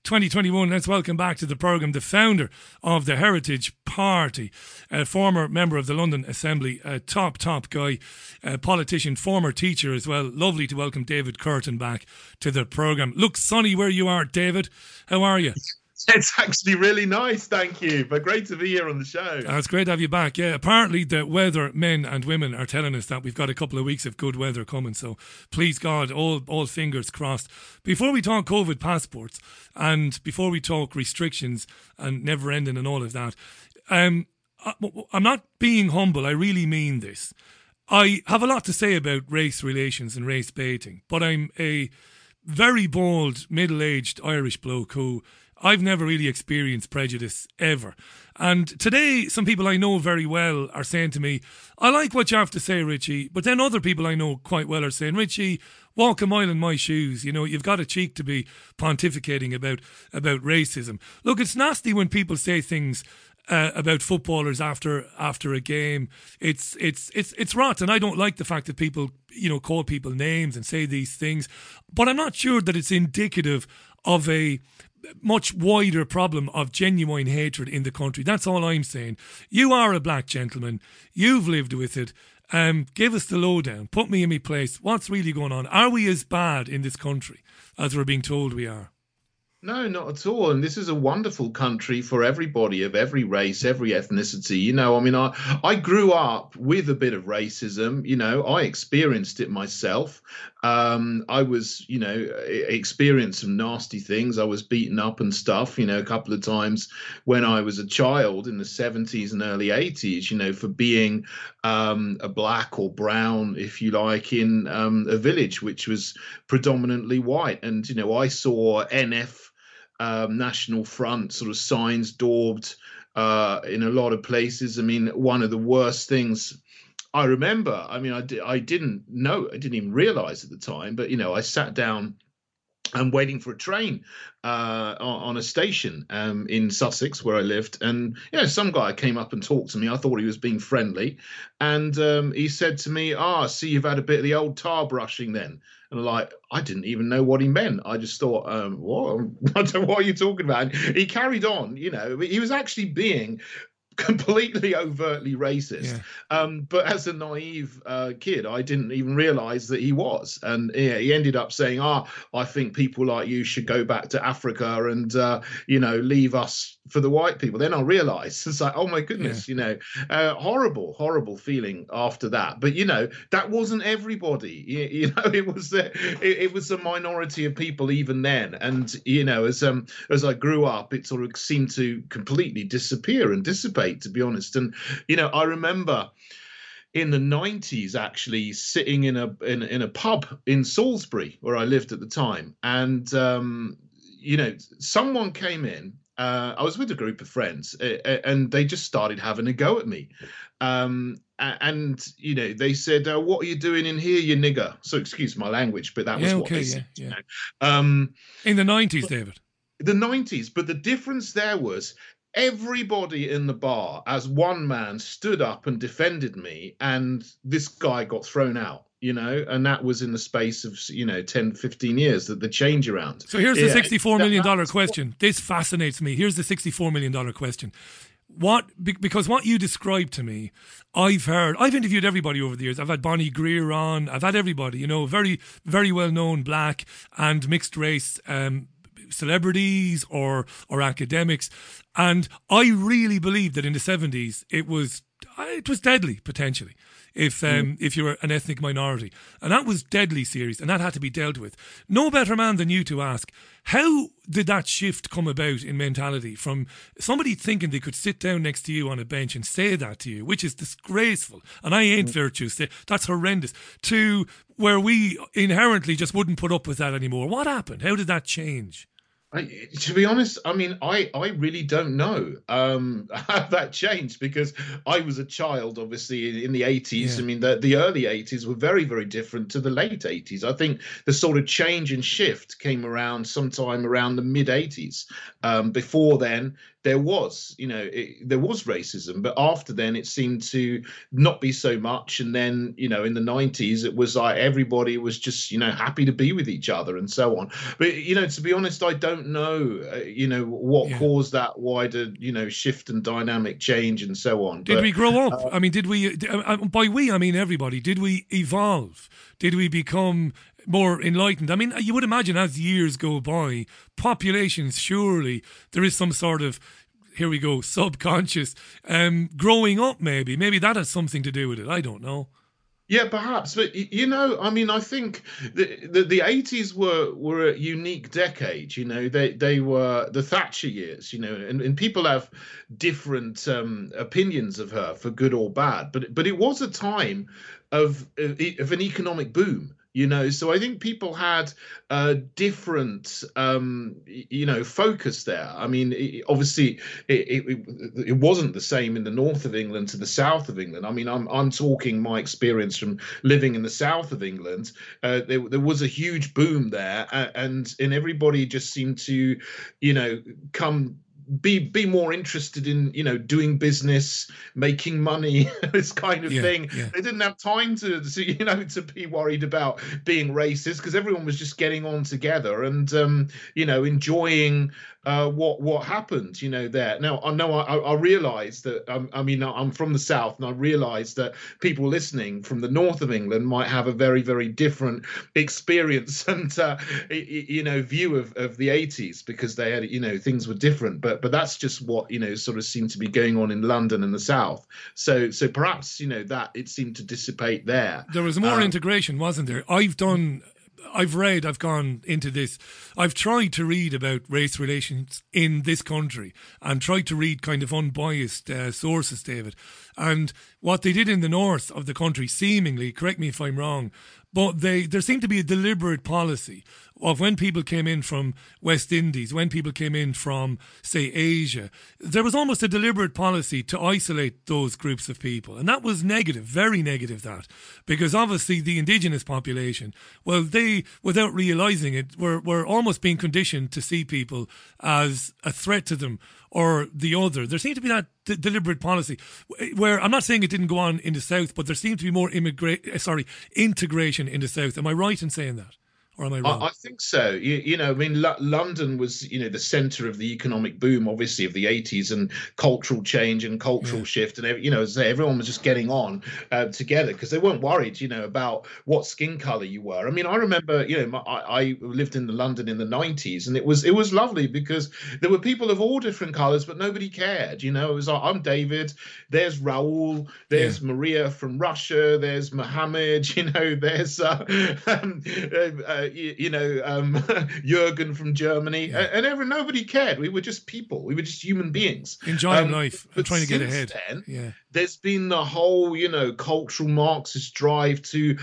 2021. Let's welcome back to the programme the founder of the Heritage Party, a former member of the London Assembly, a top, top guy, a politician, former teacher as well. Lovely to welcome David Kurten back to the programme. Look sunny where you are, David. How are you? It's actually really nice, thank you. But great to be here on the show. Uh, it's great to have you back. Yeah, apparently the weather men and women are telling us that we've got a couple of weeks of good weather coming. So please God, all all fingers crossed. Before we talk COVID passports and before we talk restrictions and never ending and all of that, um, I'm not being humble. I really mean this. I have a lot to say about race relations and race baiting, but I'm a very bald, middle aged Irish bloke who I've never really experienced prejudice ever. And today, some people I know very well are saying to me, I like what you have to say, Richie. But then other people I know quite well are saying, Richie, walk a mile in my shoes. You know, you've got a cheek to be pontificating about, about racism. Look, it's nasty when people say things uh, about footballers after after a game. It's it's it's it's rot, and I don't like the fact that people you know call people names and say these things. But I'm not sure that it's indicative of a much wider problem of genuine hatred in the country. That's all I'm saying. You are a black gentleman. You've lived with it. Um, give us the lowdown. Put me in my place. What's really going on? Are we as bad in this country as we're being told we are? No, not at all. And this is a wonderful country for everybody of every race, every ethnicity. You know, I mean, I, I grew up with a bit of racism. You know, I experienced it myself. Um, I was, you know, experienced some nasty things. I was beaten up and stuff, you know, a couple of times when I was a child in the 70s and early 80s, you know, for being um, a black or brown, if you like, in um, a village which was predominantly white. And, you know, I saw NF um, National Front sort of signs daubed uh, in a lot of places. I mean, one of the worst things I remember, I mean, I, di- I didn't know, I didn't even realize at the time, but, you know, I sat down and waiting for a train uh, on a station um, in Sussex where I lived. And yeah, some guy came up and talked to me. I thought he was being friendly. And um, he said to me, Ah, oh, see, you've had a bit of the old tar brushing then. And like, I didn't even know what he meant. I just thought, um, what? Know what are you talking about. And he carried on, you know, he was actually being completely overtly racist. Yeah. Um, but as a naive uh, kid, I didn't even realize that he was. And yeah, he ended up saying, "Ah, oh, I think people like you should go back to Africa and uh, you know leave us for the white people." Then I realized it's like, oh my goodness, yeah. you know, uh, horrible, horrible feeling after that. But you know, that wasn't everybody. You, you know, it was the, it, it, was a minority of people even then. And you know, as um as I grew up, it sort of seemed to completely disappear and dissipate debate, to be honest. And you know, I remember in the 90s actually sitting in a in, in a pub in Salisbury where I lived at the time, and um, you know, someone came in. Uh, I was with a group of friends, uh, and they just started having a go at me. Um, and you know they said uh, what are you doing in here you nigger so excuse my language but that was what okay, they said yeah, yeah. You know? um, in the 90s david the 90s but the difference there was everybody in the bar as one man stood up and defended me and this guy got thrown out you know? And that was in the space of you know 10 15 years that the change around. So here's the yeah, 64 million dollar question. what, this fascinates me. Here's the 64 million dollar question. What because what you described to me i've heard i've interviewed everybody over the years. I've had bonnie greer on. I've had everybody you know very very well known black and mixed race um, celebrities or or academics. And I really believe that in the seventies it was it was deadly potentially if um, mm. if you were an ethnic minority, and that was deadly serious, and that had to be dealt with. No better man than you to ask how did that shift come about in mentality from somebody thinking they could sit down next to you on a bench and say that to you, which is disgraceful, and I ain't mm. virtuous. That's horrendous. To where we inherently just wouldn't put up with that anymore. What happened? How did that change? I, to be honest, I mean, I, I really don't know um, how that changed because I was a child, obviously, in, the 80s. Yeah. I mean, the, the early 80s were very, very different to the late 80s. I think the sort of change and shift came around sometime around the mid 80s. Um, before then, there was, you know, it, there was racism, but after then it seemed to not be so much. And then, you know, in the 90s, it was like everybody was just, you know, happy to be with each other and so on. But, you know, to be honest, I don't know, uh, you know, what yeah. caused that wider, you know, shift and dynamic change and so on. Did but, we grow up? Uh, I mean, did we, uh, uh, by we, I mean everybody, did we evolve? Did we become more enlightened. I mean, you would imagine as years go by, populations surely there is some sort of here we go subconscious um, growing up. Maybe maybe that has something to do with it. I don't know. Yeah, perhaps, but you know, I mean, I think the the, the 80s were were a unique decade. You know, they they were the Thatcher years. You know, and, and people have different um, opinions of her for good or bad. But but it was a time of of an economic boom you know so i think people had a different um you know focus there. I mean it, obviously it, it, it wasn't the same in the north of england to the south of england. I mean i'm i'm talking my experience from living in the south of england. Uh, there, there was a huge boom there and and everybody just seemed to you know come be be more interested in you know doing business making money this kind of Yeah, thing. yeah. they didn't have time to, to you know to be worried about being racist because everyone was just getting on together and um you know enjoying uh what what happened you know there. Now i know i i realize that um, i mean i'm from the south and i realize that people listening from the north of england might have a very very different experience and uh, you know view of, of the 80s because they had you know things were different. But but that's just what you know sort of seemed to be going on in london and the south so so perhaps you know that it seemed to dissipate there There was more Um, integration, wasn't there? I've done, I've read, I've gone into this. I've tried to read about race relations in this country and tried to read kind of unbiased uh, sources, David. And what they did in the north of the country, seemingly, correct me if I'm wrong, but they there seemed to be a deliberate policy of when people came in from West Indies, when people came in from, say, Asia, there was almost a deliberate policy to isolate those groups of people. And that was negative, very negative, that. Because obviously the indigenous population, well, they, without realizing it, were, were almost being conditioned to see people as a threat to them or the other. There seemed to be that d- deliberate policy where I'm not saying it didn't go on in the South, but there seemed to be more immigrate, uh, sorry, integration in the South. Am I right in saying that? Or am I wrong? I, I think so. You, you know, I mean, L- London was, you know, the center of the economic boom, obviously, of the 80s and cultural change and cultural shift. And, you know, say, everyone was just getting on uh, together because they weren't worried, you know, about what skin color you were. I mean, I remember, you know, my, I, I lived in the London in the 90s and it was it was lovely because there were people of all different colors, but nobody cared. You know, it was like, I'm David, there's Raul, there's Maria from Russia, there's Mohammed, you know, there's, uh, um, uh, uh, you, you know, um, Jurgen from Germany, a- and every, nobody cared. We were just people. We were just human beings Enjoying Um, life but trying to get ahead. then, yeah. there's been the whole, you know, cultural Marxist drive to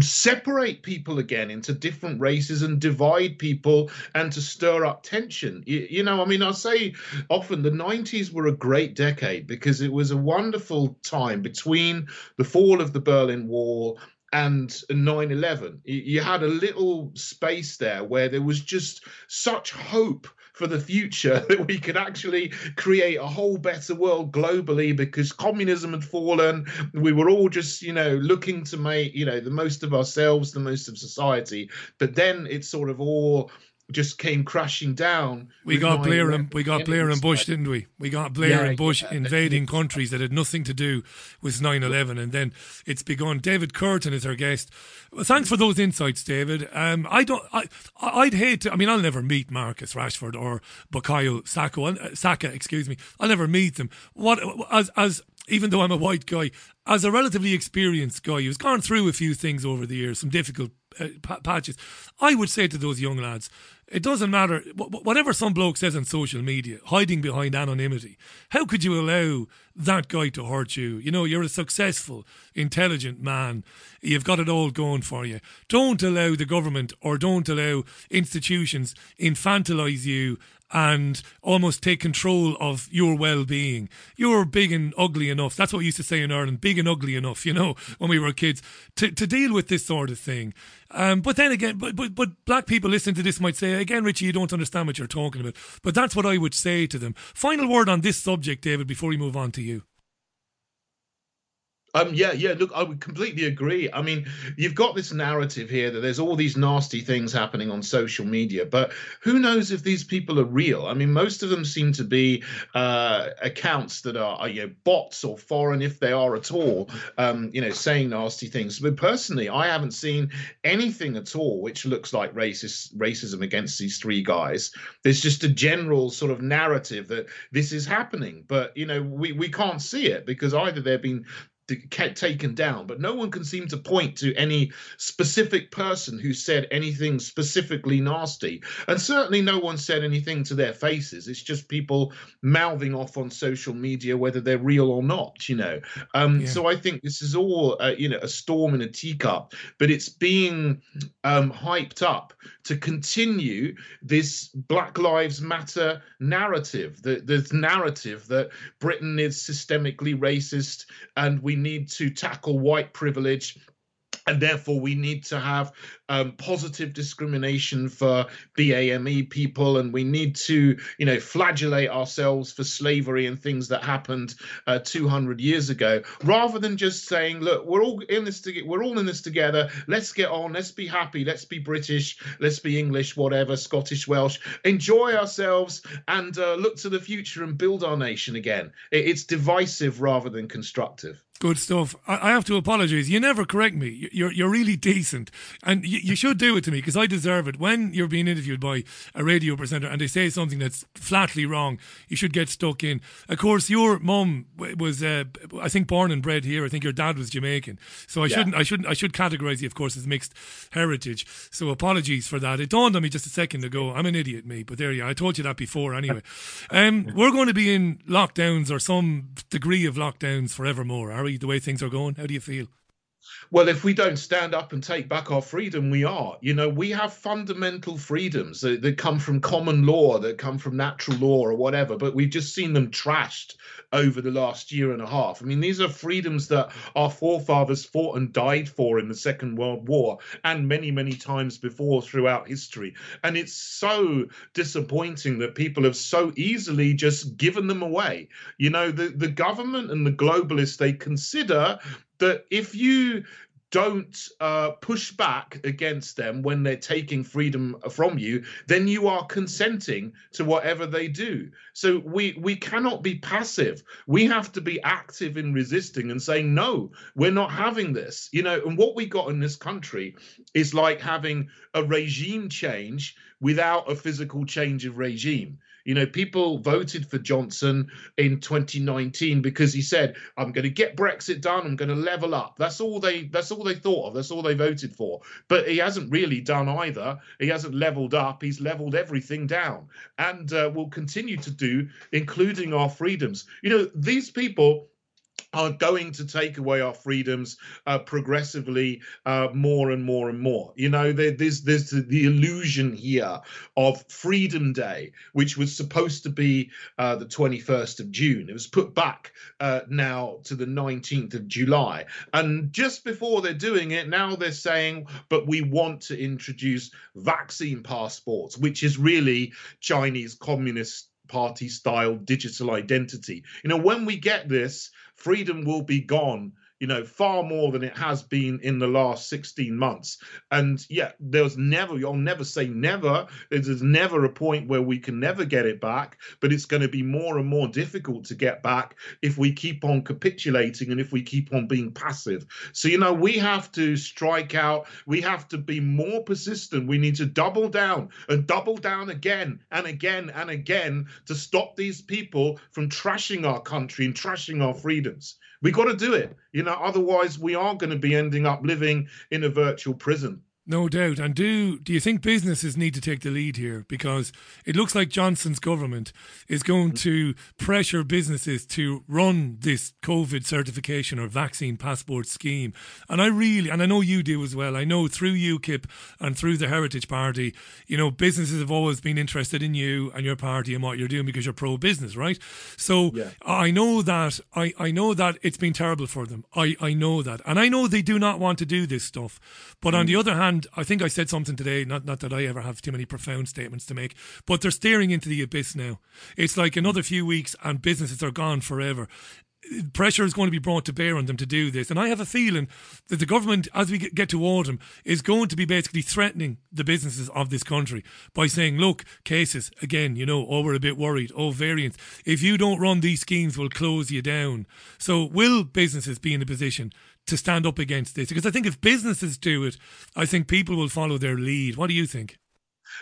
separate people again into different races and divide people and to stir up tension. You, you know, I mean, I say often the 90s were a great decade because it was a wonderful time between the fall of the Berlin Wall and 9 11. You had a little space there where there was just such hope for the future that we could actually create a whole better world globally because communism had fallen. We were all just, you know, looking to make, you know, the most of ourselves, the most of society. But then it sort of all just came crashing down. We got Blair and we got Blair and Bush, didn't we? We got Blair Yeah, and Bush yeah. invading countries that had nothing to do with 9/11, and then it's begun. David Kurten is our guest. Well, thanks for those insights, David. Um, I don't. I, I'd hate to. I mean, I'll never meet Marcus Rashford or Bukayo Saka. uh, Saka, excuse me. I'll never meet them. What as as even though I'm a white guy, as a relatively experienced guy who's gone through a few things over the years, some difficult uh, patches, I would say to those young lads, it doesn't matter wh- wh- whatever some bloke says on social media, hiding behind anonymity. How could you allow that guy to hurt you? You know, you're a successful, intelligent man. You've got it all going for you. Don't allow the government or don't allow institutions infantilize you and almost take control of your well-being. You're big and ugly enough. That's what we used to say in Ireland, big and ugly enough, you know, when we were kids, to, to deal with this sort of thing. Um, but then again, but, but but black people listening to this might say, again, Richie, you don't understand what you're talking about. But that's what I would say to them. Final word on this subject, David, before we move on to you. Um, yeah, yeah. Look, I would completely agree. I mean, you've got this narrative here that there's all these nasty things happening on social media, but who knows if these people are real? I mean, most of them seem to be uh, accounts that are, are, you know, bots or foreign, if they are at all. Um, you know, saying nasty things. But personally, I haven't seen anything at all which looks like racist racism against these three guys. There's just a general sort of narrative that this is happening, but you know, we we can't see it because either they've been taken down, but no one can seem to point to any specific person who said anything specifically nasty. And certainly no one said anything to their faces. It's just people mouthing off on social media, whether they're real or not, you know. Um, Yeah. So I think this is all, uh, you know, a storm in a teacup, but it's being um, hyped up to continue this Black Lives Matter narrative, the, this narrative that Britain is systemically racist and we need to tackle white privilege and therefore we need to have um, positive discrimination for BAME people, and we need to, you know, flagellate ourselves for slavery and things that happened uh, 200 years ago, rather than just saying, look, we're all in this together, we're all in this together. Let's get on. Let's be happy. Let's be British. Let's be English, whatever, Scottish, Welsh. Enjoy ourselves and uh, look to the future and build our nation again. It's divisive rather than constructive. Good stuff. I, have to apologise. You never correct me. You're you're really decent, and you, you should do it to me because I deserve it. When you're being interviewed by a radio presenter and they say something that's flatly wrong, you should get stuck in. Of course, your mum was, uh, I think, born and bred here. I think your dad was Jamaican, so I yeah. shouldn't, I shouldn't, I should categorise you, of course, as mixed heritage. So apologies for that. It dawned on me just a second ago. I'm an idiot, me, but there you are. I told you that before anyway. Um, we're going to be in lockdowns or some degree of lockdowns forevermore, are we? The way things are going? How do you feel? Well, if we don't stand up and take back our freedom, we are. You know, we have fundamental freedoms that, that, come from common law, that come from natural law or whatever, but we've just seen them trashed over the last year and a half. I mean, these are freedoms that our forefathers fought and died for in the Second World War and many, many times before throughout history. And it's so disappointing that people have so easily just given them away. You know, the, the government and the globalists, they consider that if you don't uh, push back against them when they're taking freedom from you, then you are consenting to whatever they do. So we we cannot be passive. We have to be active in resisting and saying no, we're not having this. You know, and what we got in this country is like having a regime change without a physical change of regime. You know, people voted for Johnson in 2019 because he said, "I'm going to get Brexit done. I'm going to level up." That's all they. That's all they thought of. That's all they voted for. But he hasn't really done either. He hasn't leveled up. He's leveled everything down, and uh, will continue to do, including our freedoms. You know, these people are going to take away our freedoms uh, progressively uh, more and more and more. You know, there, there's there's the illusion here of Freedom Day, which was supposed to be uh, the 21st of June. It was put back uh, now to the 19th of July, and just before they're doing it, now they're saying, but we want to introduce vaccine passports, which is really Chinese Communist Party style digital identity. You know, when we get this freedom will be gone you know, far more than it has been in the last 16 months. And yeah, there's never, you'll never say never. There's never a point where we can never get it back, but it's going to be more and more difficult to get back if we keep on capitulating and if we keep on being passive. So, you know, we have to strike out. We have to be more persistent. We need to double down and double down again and again and again to stop these people from trashing our country and trashing our freedoms. We got to do it. You know, otherwise we are going to be ending up living in a virtual prison. No doubt. And do do you think businesses need to take the lead here? Because it looks like Johnson's government is going to pressure businesses to run this COVID certification or vaccine passport scheme. And I really, and I know you do as well. I know through UKIP and through the Heritage Party, you know, businesses have always been interested in you and your party and what you're doing because you're pro business, right? So yeah. I know that I, I know that it's been terrible for them. I, I know that. And I know they do not want to do this stuff. But mm. on the other hand, and I think I said something today, not, not that I ever have too many profound statements to make, but they're staring into the abyss now. It's like another few weeks and businesses are gone forever pressure is going to be brought to bear on them to do this. And I have a feeling that the government, as we get to autumn, is going to be basically threatening the businesses of this country by saying, look, cases, again, you know, oh, we're a bit worried, oh, variants. If you don't run these schemes, we'll close you down. So will businesses be in a position to stand up against this? Because I think if businesses do it, I think people will follow their lead. What do you think?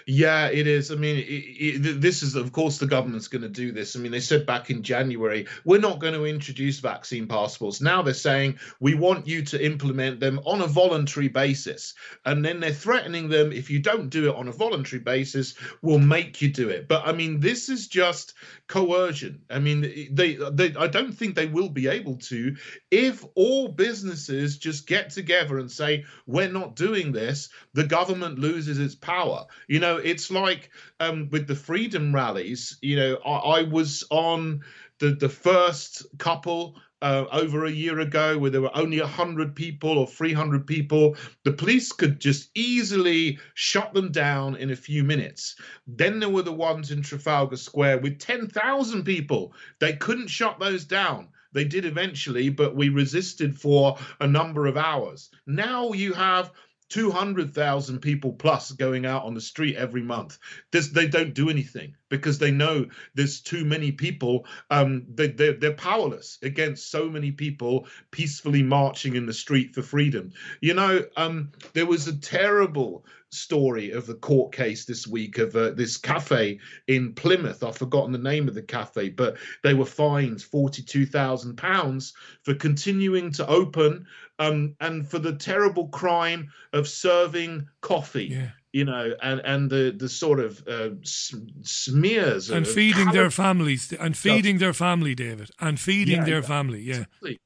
Yeah, it is. I mean, it, it, this is, of course, the government's going to do this. I mean, they said back in January, we're not going to introduce vaccine passports. Now they're saying we want you to implement them on a voluntary basis. And then they're threatening them if you don't do it on a voluntary basis, we'll make you do it. But I mean, this is just coercion. I mean, they, they I don't think they will be able to if all businesses just get together and say, we're not doing this, the government loses its power. You know, it's like um, with the freedom rallies. You know, I, I was on the the first couple uh, over a year ago where there were only 100 people or 300 people. The police could just easily shut them down in a few minutes. Then there were the ones in Trafalgar Square with 10,000 people. They couldn't shut those down. They did eventually, but we resisted for a number of hours. Now you have 200,000 people plus going out on the street every month. This, they don't do anything because they know there's too many people. Um, they, they're, they're powerless against so many people peacefully marching in the street for freedom. You know, um, there was a terrible story of the court case this week of uh, this cafe in Plymouth. I've forgotten the name of the cafe, but they were fined forty-two thousand pounds for continuing to open um, and for the terrible crime of serving coffee. Yeah you know, and and the the sort of uh, smears and feeding their families and feeding their family, David, and feeding Yeah, their yeah. family. Yeah, Exactly.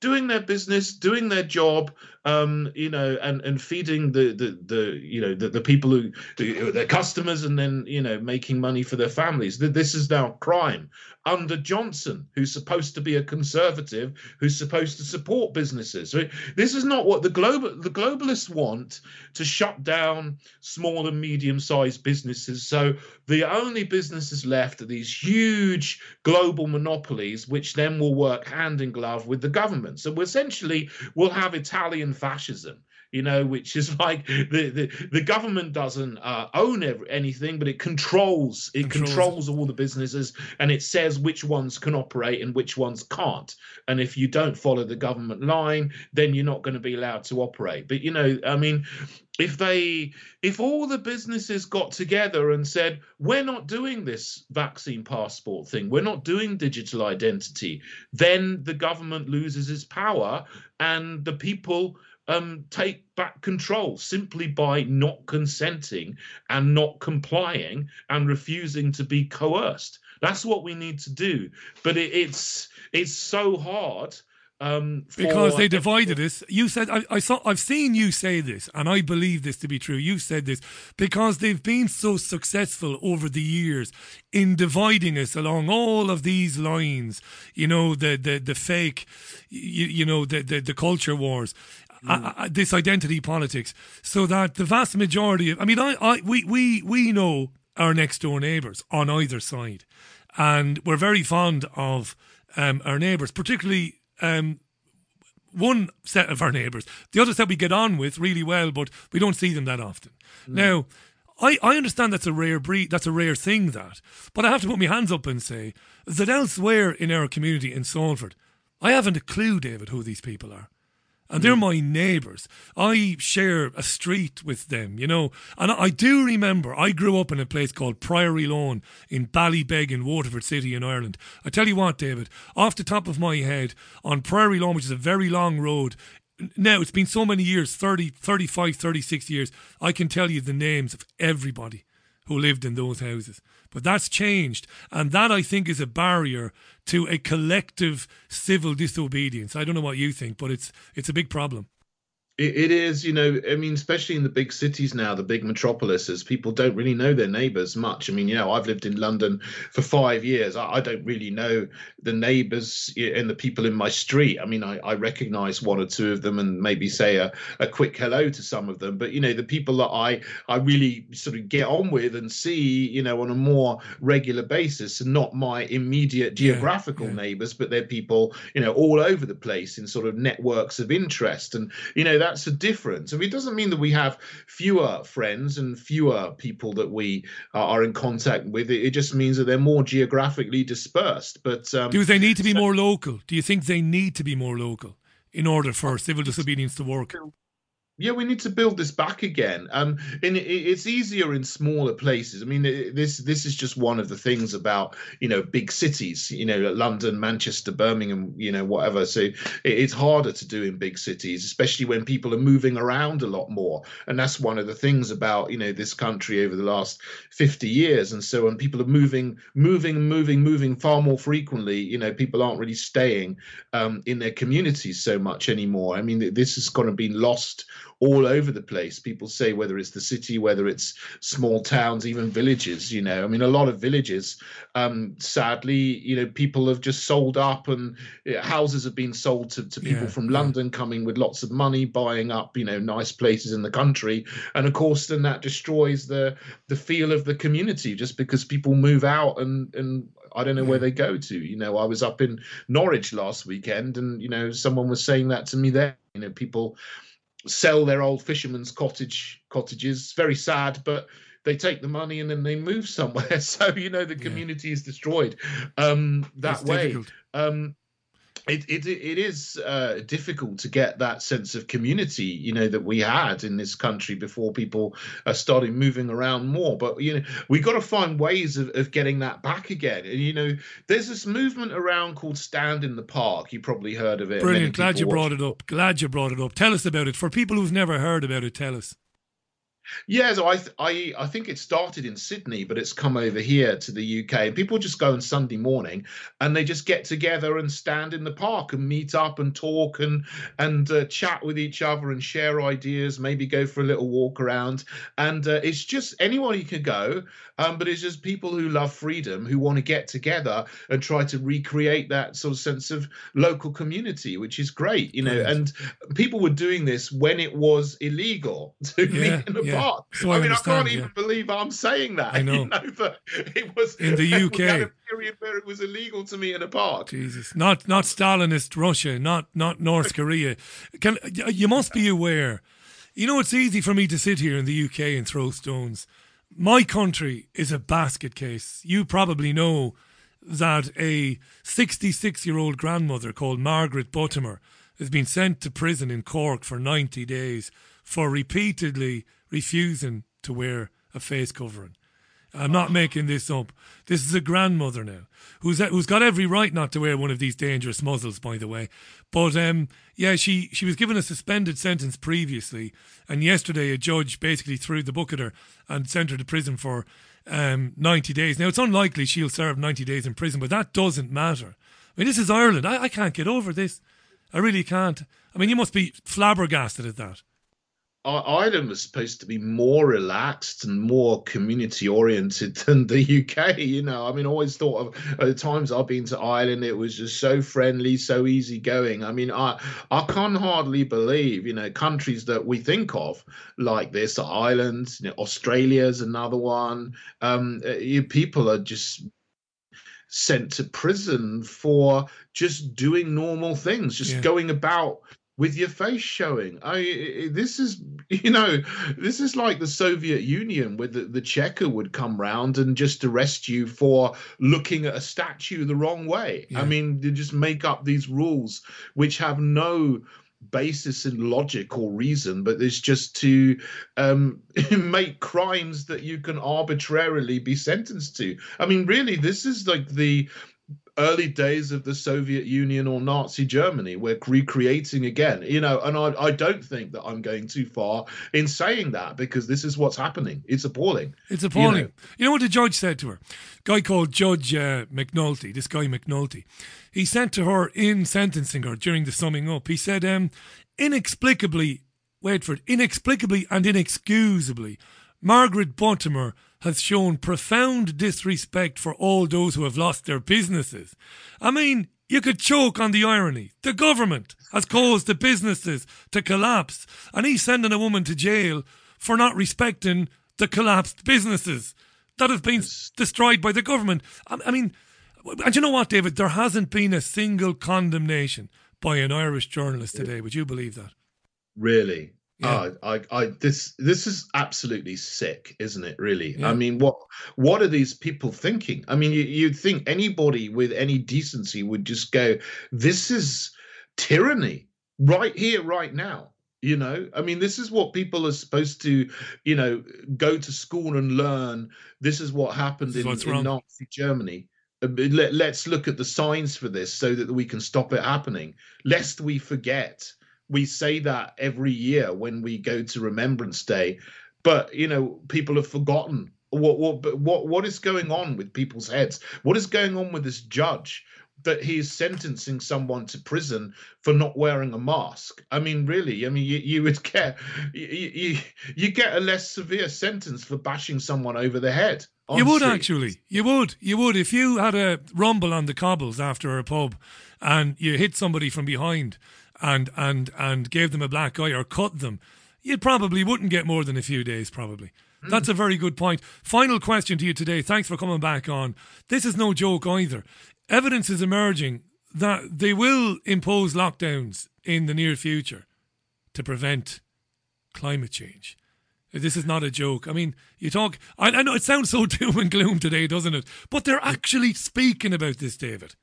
doing their business, doing their job, um, you know, and and feeding the the the you know the, the people who the, their customers, and then you know making money for their families. This is now crime under Johnson, who's supposed to be a conservative, who's supposed to support businesses. So this is not what the global the globalists want to shut down small and medium sized businesses. So the only businesses left are these huge global monopolies, which then will work hand in glove with the government. So essentially, we'll have Italian fascism. You know, which is like the the, the government doesn't uh, own every, anything, but it controls it Controls. controls all the businesses, and it says which ones can operate and which ones can't. And if you don't follow the government line, then you're not going to be allowed to operate. But you know, I mean, if they if all the businesses got together and said we're not doing this vaccine passport thing we're not doing digital identity then the government loses its power and the people um, take back control simply by not consenting and not complying and refusing to be coerced that's what we need to do but it, it's it's so hard um, because they divided us. You said I, I saw. I've seen you say this, and I believe this to be true. You said this because they've been so successful over the years in dividing us along all of these lines. You know the the the fake, you, you know the, the the culture wars. Uh, uh, this identity politics, so that the vast majority of, I mean, I, I, we, we, we know our next door neighbours on either side, and we're very fond of um, our neighbours, particularly um, one set of our neighbours. The other set we get on with really well, but we don't see them that often. Now, I, I understand that's a rare breed, that's a rare thing that, but I have to put my hands up and say that elsewhere in our community in Salford, I haven't a clue, David, who these people are. And they're hmm. my neighbours. I share a street with them, you know. And I I do remember I grew up in a place called Priory Lawn in Ballybeg in Waterford City in Ireland. I tell you what, David, off the top of my head, on Priory Lawn, which is a very long road, now it's been so many years 30, 35, 36 years, I can tell you the names of everybody who lived in those houses. But that's changed. And that, I think, is a barrier to a collective civil disobedience. I don't know what you think, but it's it's a big problem. It, it is, you know, I mean, especially in the big cities now, the big metropolises, people don't really know their neighbours much. I mean, you know, I've lived in London for five years. I, I don't really know the neighbours and the people in my street. I mean, I, I recognise one or two of them and maybe say a, a quick hello to some of them. But, you know, the people that I, I really sort of get on with and see, you know, on a more regular basis are not my immediate geographical neighbours, but they're people, you know, all over the place in sort of networks of interest. And, you know, that's a difference. I mean, it doesn't mean that we have fewer friends and fewer people that we uh, are in contact with. It, it just means that they're more geographically dispersed. But um, Do they need to be more local? Do you think they need to be more local in order for civil disobedience to work? Yeah, we need to build this back again. Um, and it, it's easier in smaller places. I mean, this this is just one of the things about you know big cities. You know, London, Manchester, Birmingham. You know, whatever. So it, it's harder to do in big cities, especially when people are moving around a lot more. And that's one of the things about you know this country over the last fifty years. And so when people are moving, moving, moving, moving far more frequently, you know, people aren't really staying um, in their communities so much anymore. I mean, this has kind of been lost all over the place. People say whether it's the city, whether it's small towns, even villages. You know, I mean, a lot of villages, um, sadly, you know, people have just sold up, and you know, houses have been sold to, to people Yeah, from London coming with lots of money, buying up, you know, nice places in the country, and of course, then that destroys the the feel of the community just because people move out and and I don't know where they go to. You know, I was up in Norwich last weekend, and you know, someone was saying that to me there. You know, people sell their old fisherman's cottage cottages. Very sad, but they take the money and then they move somewhere. So you know, the community is destroyed um, that It's way. Um, it, it it is uh, difficult to get that sense of community, you know, that we had in this country before people uh, started moving around more. But you know, we got to find ways of, of getting that back again. And you know, there's this movement around called Stand in the Park. You probably heard of it. Brilliant. Glad you watch brought it up. Glad you brought it up. Tell us about it. For people who've never heard about it, tell us. Yeah, so I, th- I I think it started in Sydney, but it's come over here to the UK, and people just go on Sunday morning, and they just get together and stand in the park and meet up and talk and and uh, chat with each other and share ideas, maybe go for a little walk around, and uh, it's just anybody can go, um, but it's just people who love freedom who want to get together and try to recreate that sort of sense of local community, which is great, you know. And people were doing this when it was illegal to Yeah, meet in a yeah. I I mean, I understand, can't even yeah. believe I'm saying that. I know. You know, but it was In the we had UK. a period where it was illegal to meet in a park. Jesus, not not Stalinist Russia, not not North Korea. Can you must be aware? You know, it's easy for me to sit here in the UK and throw stones. My country is a basket case. You probably know that a 66 year old grandmother called Margaret Buttimer has been sent to prison in Cork for 90 days for repeatedly refusing to wear a face covering. I'm not making this up. This is a grandmother now who's who's got every right not to wear one of these dangerous muzzles, by the way. But um, yeah, she she was given a suspended sentence previously, and yesterday a judge basically threw the book at her and sent her to prison for um, 90 days. Now it's unlikely she'll serve 90 days in prison, but that doesn't matter. I mean, this is Ireland. I, I can't get over this. I really can't. I mean, you must be flabbergasted at that. Ireland was supposed to be more relaxed and more community oriented than the UK. You know, I mean, I always thought of at the times I've been to Ireland, it was just so friendly, so easygoing. I mean, I I can't hardly believe, you know, countries that we think of like this, Ireland, you know, Australia's another one. Um, uh, you, people are just sent to prison for just doing normal things, just Yeah. going about with your face showing. I this is you know this is like the Soviet Union where the, the Cheka would come round and just arrest you for looking at a statue the wrong way. I mean they just make up these rules which have no basis in logic or reason but it's just to um make crimes that you can arbitrarily be sentenced to i mean really this is like the early days of the Soviet Union or Nazi Germany. We're recreating again, you know, and I, I don't think that I'm going too far in saying that because this is what's happening. It's appalling. It's You appalling. know. You know, what the judge said to her? guy called Judge uh, McNulty, this guy McNulty, he said to her in sentencing her during the summing up, he said, um, inexplicably, wait for it, inexplicably and inexcusably, Margaret Buttimer has shown profound disrespect for all those who have lost their businesses. I mean, you could choke on the irony. The government has caused the businesses to collapse, and he's sending a woman to jail for not respecting the collapsed businesses that have been destroyed by the government. I, I mean, and you know what, David? There hasn't been a single condemnation by an Irish journalist today. Would you believe that? Really? Yeah. Oh, I, I, this, this is absolutely sick, isn't it? Really? Yeah. I mean, what, what are these people thinking? I mean, you, you'd think anybody with any decency would just go, "This is tyranny, right here, right now." You know, I mean, this is what people are supposed to, you know, go to school and learn. This is what happened is in, in. Nazi Germany. Uh, Let, let's look at the signs for this so that we can stop it happening, lest we forget we say that every year when we go to Remembrance Day, but you know people have forgotten what what what what is going on with people's heads. What is going on with this judge? that he is sentencing someone to prison for not wearing a mask. I mean, really, I mean, you, you would get you, you, you get a less severe sentence for bashing someone over the head. You would actually. You would. You would. If you had a rumble on the cobbles after a pub and you hit somebody from behind and and and gave them a black eye or cut them, you probably wouldn't get more than a few days, probably. Mm. That's a very good point. Final question to you today. Thanks for coming back on. This is no joke either. Evidence is emerging that they will impose lockdowns in the near future to prevent climate change. This is not a joke. I mean, you talk, I, I know it sounds so doom and gloom today, doesn't it? But they're actually speaking about this, David.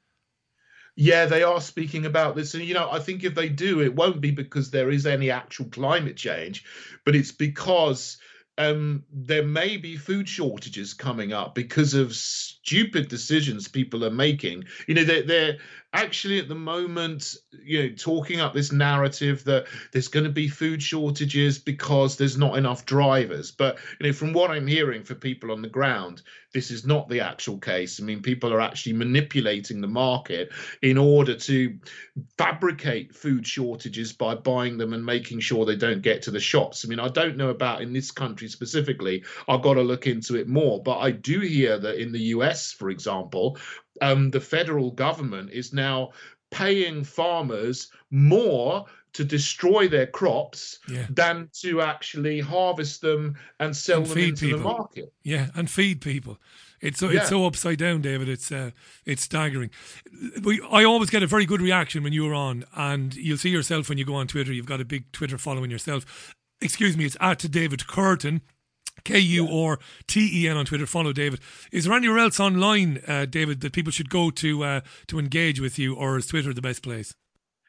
Yeah, they are speaking about this. And, you know, I think if they do, it won't be because there is any actual climate change, but it's because um, there may be food shortages coming up because of stupid decisions people are making. You know, they're, they're actually at the moment, you know, talking up this narrative that there's going to be food shortages because there's not enough drivers. But you know, from what I'm hearing for people on the ground, this is not the actual case. I mean, people are actually manipulating the market in order to fabricate food shortages by buying them and making sure they don't get to the shops. I mean, I don't know about in this country specifically. I've got to look into it more, but I do hear that in the US, for example, um, the federal government is now paying farmers more to destroy their crops yeah. than to actually harvest them and sell and them into people. the market. Yeah, and feed people. It's so yeah. it's so upside down, David. It's uh, it's staggering. We, I always get a very good reaction when you're on, and you'll see yourself when you go on Twitter. You've got a big Twitter following yourself. Excuse me, it's at David Kurten. K U R T E N on Twitter. Follow David. Is there anywhere else online, uh, David, that people should go to uh, to engage with you, or is Twitter the best place?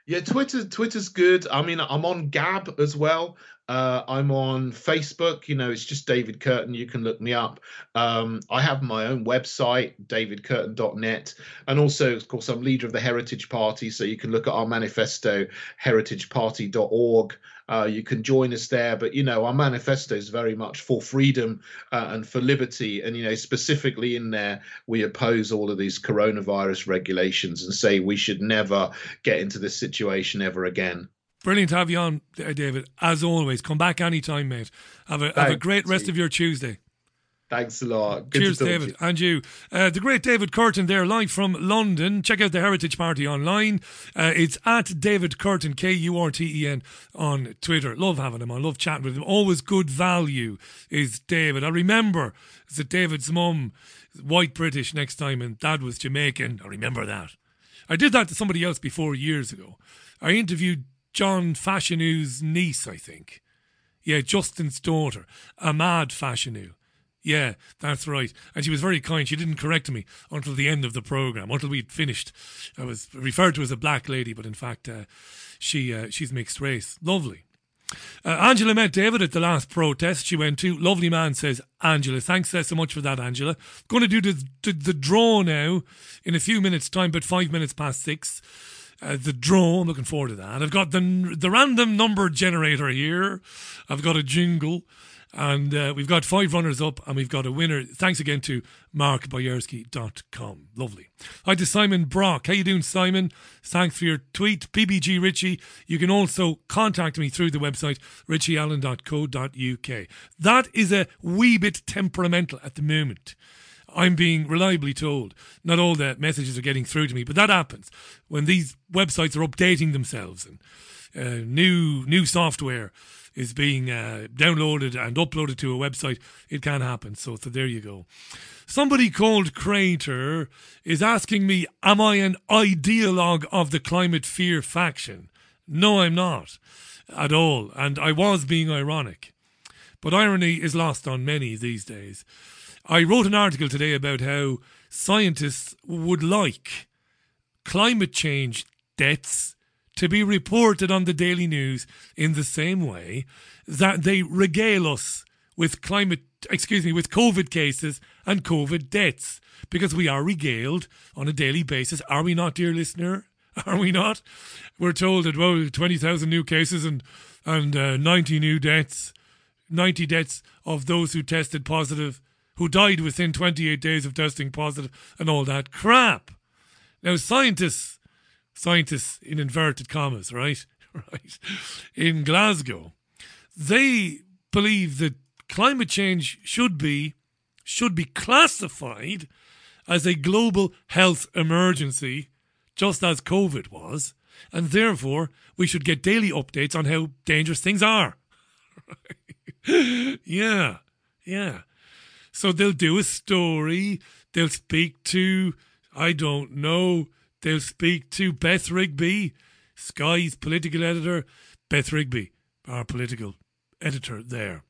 Yeah, Twitter. Twitter's good. I mean, I'm on Gab as well. Uh, I'm on Facebook. You know, it's just David Kurten. You can look me up. Um, I have my own website, davidkurten.net, And also, of course, I'm leader of the Heritage Party. So you can look at our manifesto, heritageparty.org. Uh, you can join us there. But, you know, our manifesto is very much for freedom uh, and for liberty. And, you know, specifically in there, we oppose all of these coronavirus regulations and say we should never get into this situation ever again. Brilliant to have you on, David. As always, come back anytime, mate. Have a, have a great rest of your Tuesday. Thanks a lot. Good Cheers, David. You. And you. Uh, the great David Kurten there, live from London. Check out the Heritage Party online. Uh, it's at David Kurten, K U R T E N, on Twitter. Love having him on. Love chatting with him. Always good value is David. I remember that David's mum, white British next time, and dad was Jamaican. I remember that. I did that to somebody else before years ago. I interviewed John Fashanu's niece, I think. Yeah, Justin's daughter, Amal Fashanu. Yeah, that's right. And she was very kind. She didn't correct me until the end of the program, until we'd finished. I was referred to as a black lady, but in fact, uh, she uh, she's mixed race. Lovely. Uh, Angela met David at the last protest she went to. Lovely man, says Angela. Thanks uh, so much for that, Angela. Going to do the, the, the draw now in a few minutes' time, but five minutes past six uh, the draw. I'm looking forward to that. I've got the the random number generator here. I've got a jingle, and uh, we've got five runners up, and we've got a winner. Thanks again to markboyerski.com. Lovely. Hi to Simon Brock. How you doing, Simon? Thanks for your tweet, PBG Richie. You can also contact me through the website richieallen.co.uk. That is a wee bit temperamental at the moment. I'm being reliably told not all the messages are getting through to me, but that happens when these websites are updating themselves and uh, new new software is being uh, downloaded and uploaded to a website. It can happen. So, so there you go. Somebody called Crater is asking me, "Am I an ideologue of the climate fear faction?" No, I'm not at all, and I was being ironic. But irony is lost on many these days. I wrote an article today about how scientists would like climate change deaths to be reported on the daily news in the same way that they regale us with climate excuse me with covid cases and covid deaths because we are regaled on a daily basis. Are we not dear listener? Are we not? We're told that well 20,000 new cases and and uh, 90 new deaths 90 deaths of those who tested positive who died within 28 days of testing positive and all that crap. Now, scientists, scientists in inverted commas, right? Right. In Glasgow, they believe that climate change should be should be classified as a global health emergency, just as COVID was, and therefore we should get daily updates on how dangerous things are. yeah, yeah. So they'll do a story, they'll speak to, I don't know, they'll speak to Beth Rigby, Sky's political editor, Beth Rigby, our political editor there.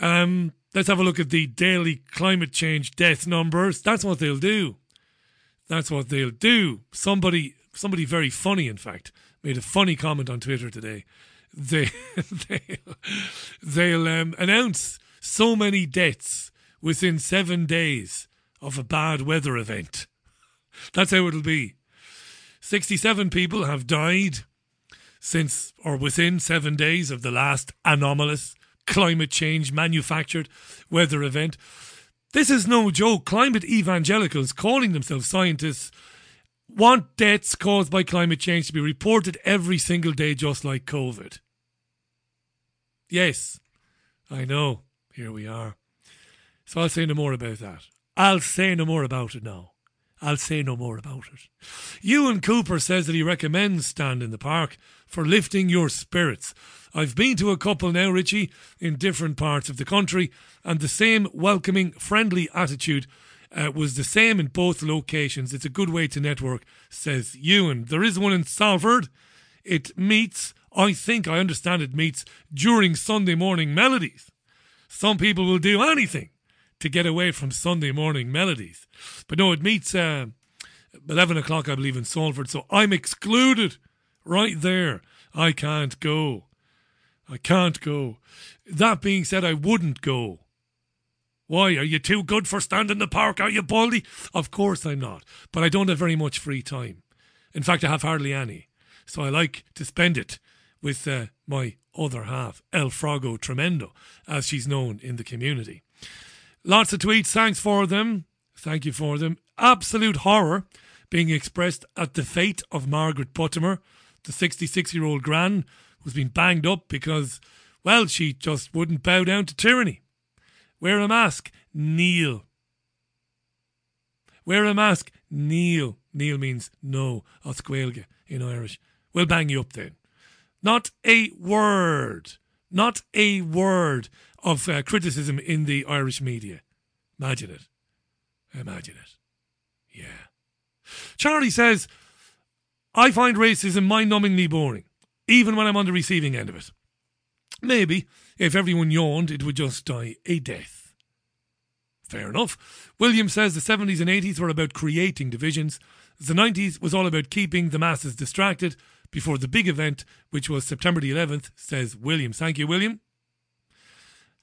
Um, let's have a look at the daily climate change death numbers. That's what they'll do. That's what they'll do. Somebody, somebody very funny, in fact, made a funny comment on Twitter today. They, they'll, they'll um, announce so many deaths within seven days of a bad weather event. That's how it'll be. 67 people have died since or within seven days of the last anomalous climate change manufactured weather event. This is no joke. Climate evangelicals, calling themselves scientists, want deaths caused by climate change to be reported every single day, just like COVID. Yes, I know. Here we are. So I'll say no more about that. I'll say no more about it now. I'll say no more about it. Ewan Cooper says that he recommends Stand in the Park for lifting your spirits. I've been to a couple now, Richie, in different parts of the country, and the same welcoming, friendly attitude uh, was the same in both locations. It's a good way to network, says Ewan. There is one in Salford. It meets, I think I understand it meets during Sunday morning melodies. Some people will do anything to get away from Sunday morning melodies. But no, it meets uh, 11 o'clock, I believe, in Salford. So I'm excluded right there. I can't go. I can't go. That being said, I wouldn't go. Why? Are you too good for standing in the park? Are you, Baldy? Of course I'm not. But I don't have very much free time. In fact, I have hardly any. So I like to spend it with uh, my other half, El Frago Tremendo, as she's known in the community. Lots of tweets. Thanks for them. Thank you for them. Absolute horror being expressed at the fate of Margaret Buttimer, the 66 year old gran who's been banged up because, well, she just wouldn't bow down to tyranny. Wear a mask, kneel. Wear a mask, kneel. Kneel means no, Osquelga in Irish. We'll bang you up then. Not a word, not a word of uh, criticism in the Irish media. Imagine it. Imagine it. Yeah. Charlie says, I find racism mind numbingly boring even when I'm on the receiving end of it. Maybe if everyone yawned, it would just die a death. Fair enough. William says the 70s and 80s were about creating divisions. The 90s was all about keeping the masses distracted before the big event, which was September the 11th, says William. Thank you, William.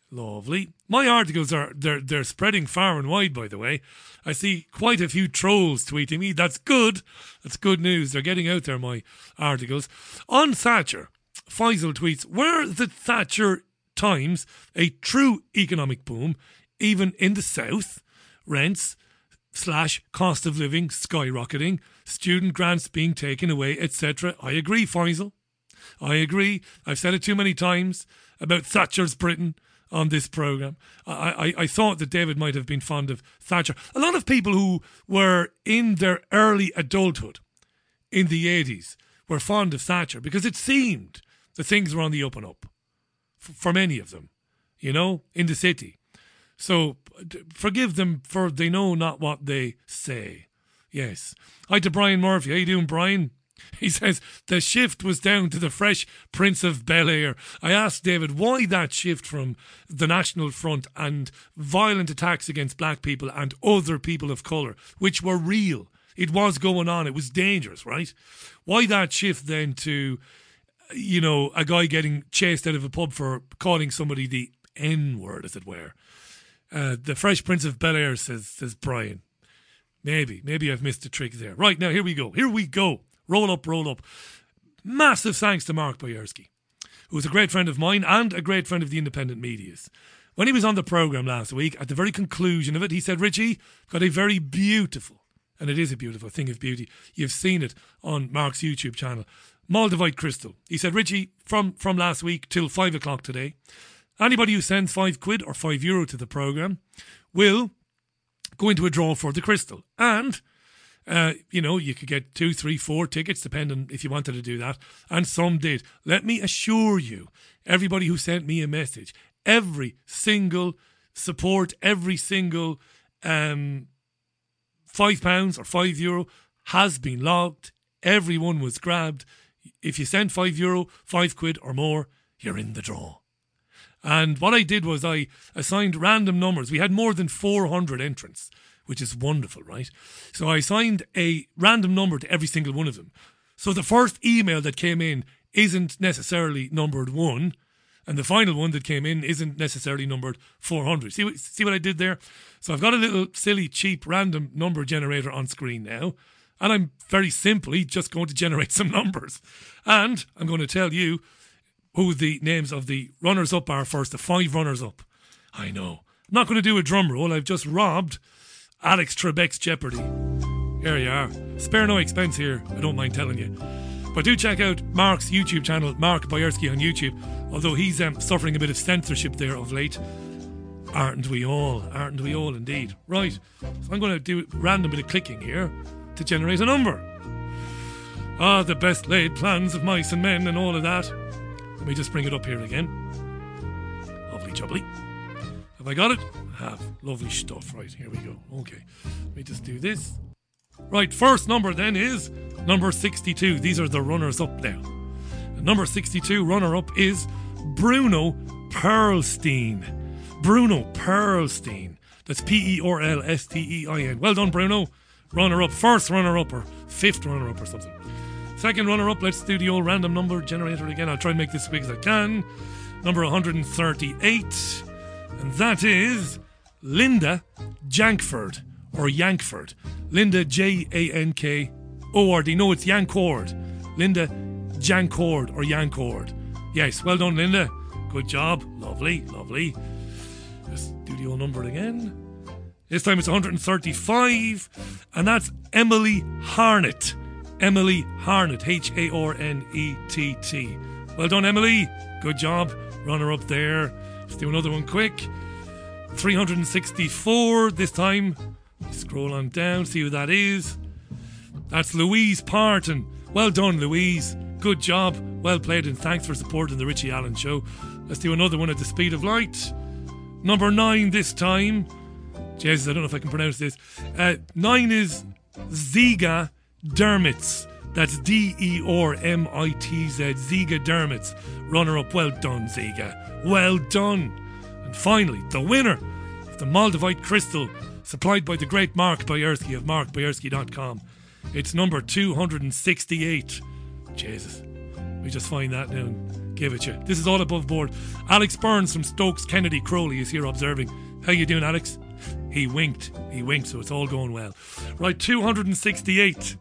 Lovely. My articles are they're they're spreading far and wide, by the way. I see quite a few trolls tweeting me. That's good. That's good news. They're getting out there, my articles. On Thatcher, Faisal tweets, were the Thatcher times a true economic boom, even in the south? Rents slash cost of living skyrocketing, student grants being taken away, etc. I agree, Faisal. I agree. I've said it too many times about Thatcher's Britain on this program. I, I, I thought that David might have been fond of Thatcher. A lot of people who were in their early adulthood in the 80s were fond of Thatcher because it seemed that things were on the up and up for, for many of them, you know, in the city. So forgive them for they know not what they say. Yes. Hi to Brian Murphy. How you doing, Brian? He says the shift was down to the fresh Prince of Bel Air. I asked David why that shift from the National Front and violent attacks against black people and other people of colour, which were real. It was going on. It was dangerous, right? Why that shift then to, you know, a guy getting chased out of a pub for calling somebody the N word, as it were? Uh, the Fresh Prince of Bel Air says says Brian. Maybe, maybe I've missed a trick there. Right now, here we go. Here we go. Roll up, roll up. Massive thanks to Mark Boyerski, who's a great friend of mine and a great friend of the independent media's. When he was on the programme last week, at the very conclusion of it, he said, Richie, got a very beautiful, and it is a beautiful thing of beauty. You've seen it on Mark's YouTube channel. Moldavite crystal. He said, Richie, from, from last week till five o'clock today, anybody who sends five quid or five euro to the programme will go into a draw for the crystal. And, uh, you know, you could get two, three, four tickets, depending if you wanted to do that. And some did. Let me assure you, everybody who sent me a message, every single support, every single um, five pounds or five euro has been logged. Everyone was grabbed. If you send five euro, five quid or more, you're in the draw. And what I did was I assigned random numbers. We had more than 400 entrants, which is wonderful, right? So I assigned a random number to every single one of them. So the first email that came in isn't necessarily numbered one, and the final one that came in isn't necessarily numbered 400. See, see what I did there? So I've got a little silly, cheap, random number generator on screen now, and I'm very simply just going to generate some numbers. And I'm going to tell you who the names of the runners up are first, the five runners up. I know. I'm not going to do a drum roll. I've just robbed Alex Trebek's Jeopardy. Here you are. Spare no expense here, I don't mind telling you. But do check out Mark's YouTube channel, Mark Boyerski on YouTube, although he's um, suffering a bit of censorship there of late. Aren't we all? Aren't we all indeed? Right, so I'm going to do a random bit of clicking here to generate a number. Ah, the best laid plans of mice and men and all of that. Let me just bring it up here again. Lovely jubbly. Have I got it? Have. Lovely stuff. Right, here we go. Okay. Let me just do this. Right, first number then is number 62. These are the runners up now. Number 62 runner up is Bruno Perlstein. Bruno Perlstein. That's P E R L S T E I N. Well done, Bruno. Runner up, first runner up, or fifth runner up, or something. Second runner up, let's do the old random number generator again. I'll try and make this as quick as I can. Number 138. And that is Linda Jankford, or Yankford. Linda J A N K O R D. No, it's Yancord. Linda Jancord or Yancord. Yes, well done, Linda. Good job. Lovely, lovely. Let's do the old number again. This time it's 135, and that's Emily Harnett. Emily Harnett, H A R N E T T. Well done, Emily. Good job. Runner up there. Let's do another one quick. 364 this time. Scroll on down, see who that is. That's Louise Parton. Well done, Louise. Good job. Well played, and thanks for supporting the Richie Allen show. Let's do another one at the speed of light. Number nine this time. Jesus, I don't know if I can pronounce this. Uh, nine is Ziga Dermitz. That's D E R M I T Z. Ziga Dermitz. Runner up. Well done, Ziga. Well done. And finally, the winner of the Moldavite Crystal, supplied by the great Mark Boyerski of markboyerski.com. It's number 268. Jesus. We just find that now and give it you. This is all above board. Alex Burns from Stokes Kennedy Crowley is here observing. How you doing, Alex? He winked. He winked, so it's all going well. Right, 268.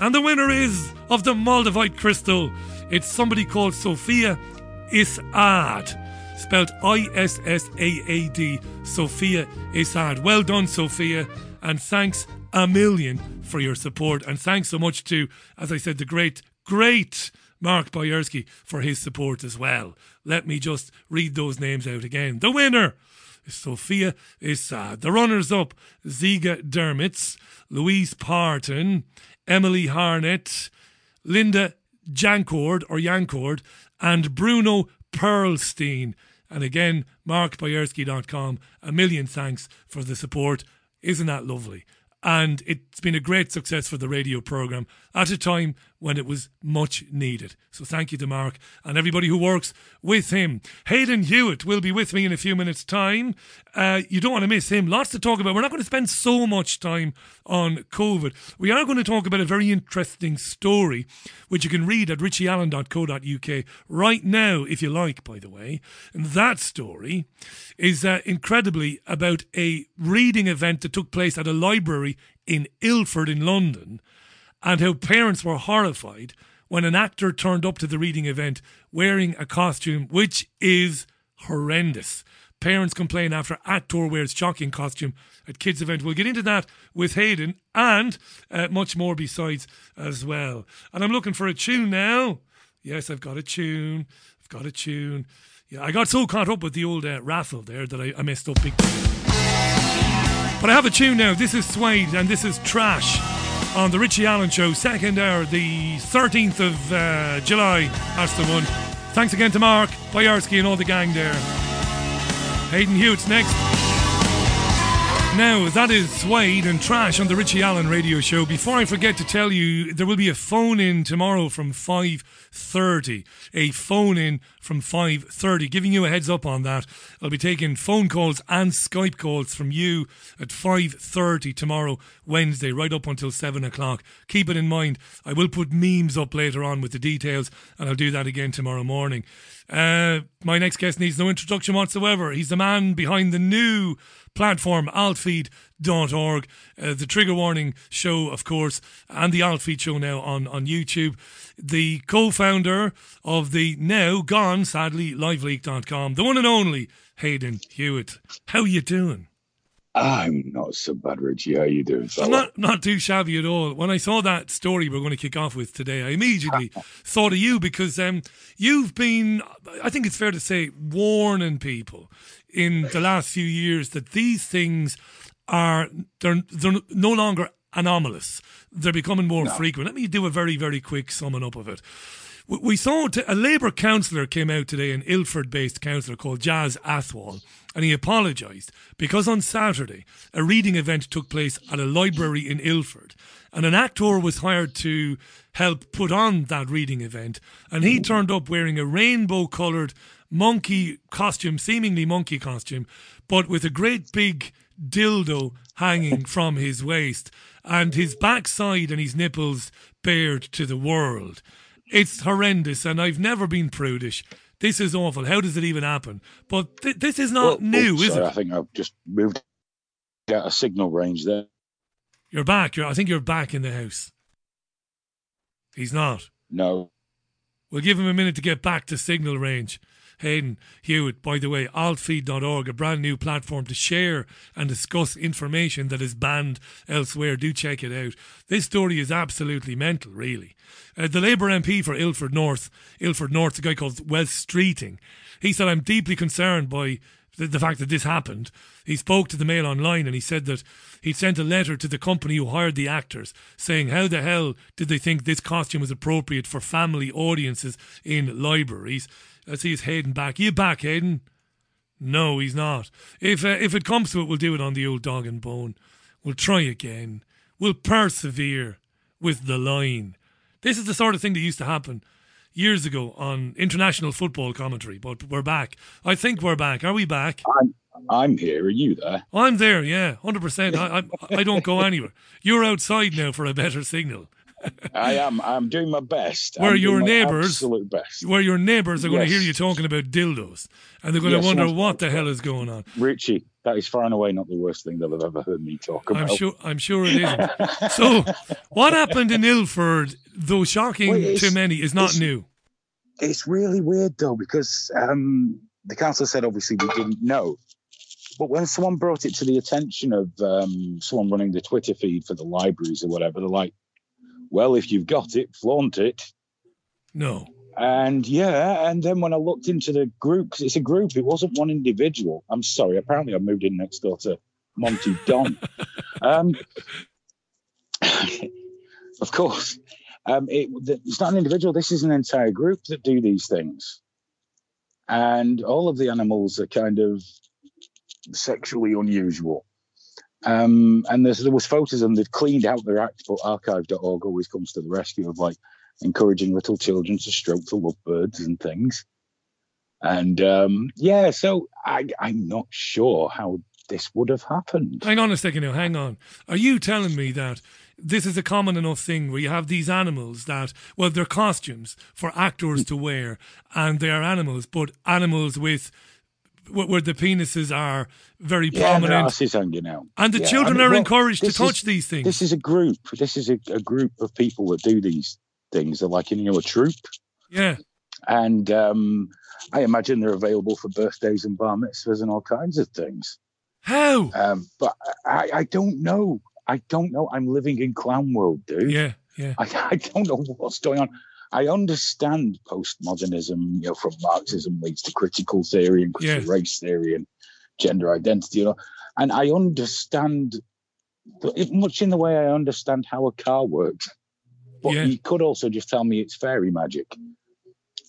And the winner is of the Moldavite crystal. It's somebody called Sophia Issaad. Spelled I S S A A D. Sophia Issaad. Well done, Sophia. And thanks a million for your support. And thanks so much to, as I said, the great, great Mark Boyerski for his support as well. Let me just read those names out again. The winner is Sophia Issaad. The runners up Ziga Dermitz, Louise Parton, Emily Harnett, Linda Jancord or Yancord, and Bruno Perlstein. And again, markboyerski.com. A million thanks for the support. Isn't that lovely? And it's been a great success for the radio programme at a time when it was much needed. So thank you to Mark and everybody who works with him. Hayden Hewitt will be with me in a few minutes' time. Uh, you don't want to miss him. Lots to talk about. We're not going to spend so much time on COVID. We are going to talk about a very interesting story, which you can read at richieallen.co.uk right now, if you like, by the way. And that story is uh, incredibly about a reading event that took place at a library in Ilford in London and how parents were horrified when an actor turned up to the reading event wearing a costume which is horrendous. Parents complain after actor wears shocking costume at kids' event. We'll get into that with Hayden and uh, much more besides as well. And I'm looking for a tune now. Yes, I've got a tune. I've got a tune. Yeah, I got so caught up with the old uh, raffle there that I, I messed up big. But I have a tune now. This is Suede and this is Trash on the Richie Allen Show, second hour, the 13th of uh, July. That's the one. Thanks again to Mark, Boyarsky, and all the gang there. Hayden Hewitt's next. Now, that is Suede and Trash on the Richie Allen radio show. Before I forget to tell you, there will be a phone in tomorrow from 5.30. A phone in from 5.30. Giving you a heads up on that. I'll be taking phone calls and Skype calls from you at 5.30 tomorrow, Wednesday, right up until 7 o'clock. Keep it in mind. I will put memes up later on with the details, and I'll do that again tomorrow morning. Uh, my next guest needs no introduction whatsoever. He's the man behind the new platform altfeed.org, uh, the trigger warning show, of course, and the Altfeed show now on, on YouTube. The co founder of the now gone, sadly, liveleak.com, the one and only Hayden Hewitt. How you doing? I'm not so bad, Richie. How you doing, fella? I'm not, not too shabby at all. When I saw that story we're going to kick off with today, I immediately thought of you because um, you've been, I think it's fair to say, warning people in the last few years that these things are they're, they're no longer anomalous. They're becoming more no. frequent. Let me do a very, very quick summing up of it. We saw a Labour councillor came out today, an Ilford based councillor called Jas Athwal, and he apologised because on Saturday a reading event took place at a library in Ilford, and an actor was hired to help put on that reading event, and he turned up wearing a rainbow coloured monkey costume, seemingly monkey costume, but with a great big dildo hanging from his waist and his backside and his nipples bared to the world. It's horrendous, and I've never been prudish. This is awful. How does it even happen? But th- this is not well, oh, new, oh, is sorry, it? I think I've just moved out a signal range there. You're back. You're, I think you're back in the house. He's not. No. We'll give him a minute to get back to signal range. Hayden Hewitt, by the way, altfeed.org, a brand new platform to share and discuss information that is banned elsewhere. Do check it out. This story is absolutely mental, really. Uh, the Labour MP for Ilford North, Ilford North, a guy called Wes Streeting, he said, I'm deeply concerned by the, the, fact that this happened. He spoke to the Mail Online and he said that he'd sent a letter to the company who hired the actors saying, How the hell did they think this costume was appropriate for family audiences in libraries? Let's see, he's Hayden back. You back, Hayden? No, he's not. If uh, if it comes to it, we'll do it on the old dog and bone. We'll try again. We'll persevere with the line. This is the sort of thing that used to happen years ago on international football commentary, but we're back. I think we're back. Are we back? I'm, I'm here. Are you there? I'm there, yeah, 100%. I, I, I don't go anywhere. You're outside now for a better signal. I am. I'm doing my best. Where I'm your neighbours, absolute best. Where your neighbours are yes. going to hear you talking about dildos, and they're going yes, to wonder what the hell is going on. Richie, that is far and away not the worst thing they'll have ever heard me talk about. I'm sure. I'm sure it isn't. so, what happened in Ilford, though shocking well, to many, is not it's, new. It's really weird though because um, the council said obviously we didn't know. But when someone brought it to the attention of um, someone running the Twitter feed for the libraries or whatever, they're like, well, if you've got it, flaunt it. No. And yeah, and then when I looked into the group, because it's a group, it wasn't one individual. I'm sorry, apparently I moved in next door to Monty Don. um, of course, um, it, it's not an individual. This is an entire group that do these things, and all of the animals are kind of sexually unusual. Um, and there was photos and they'd cleaned out their act, but archive.org always comes to the rescue of like encouraging little children to stroke the lovebirds and things. And um, yeah, so I, I'm not sure how this would have happened. Hang on a second now, hang on. Are you telling me that this is a common enough thing where you have these animals that, well, they're costumes for actors to wear, and they are animals, but animals with where the penises are very yeah, prominent. asses hanging out. And the yeah, children I mean, are well, encouraged to touch is, these things. This is a group. This is a, a, group of people that do these things. They're like, you know, a troop. Yeah. And um, I imagine they're available for birthdays and bar mitzvahs and all kinds of things. How? Um, but I, I don't know. I don't know. I'm living in clown world, dude. Yeah, yeah. I, I don't know what's going on. I understand postmodernism, you know, from Marxism leads to critical theory and critical Yeah. race theory and gender identity, you know, and I understand the- much in the way I understand how a car works. But Yeah. you could also just tell me it's fairy magic.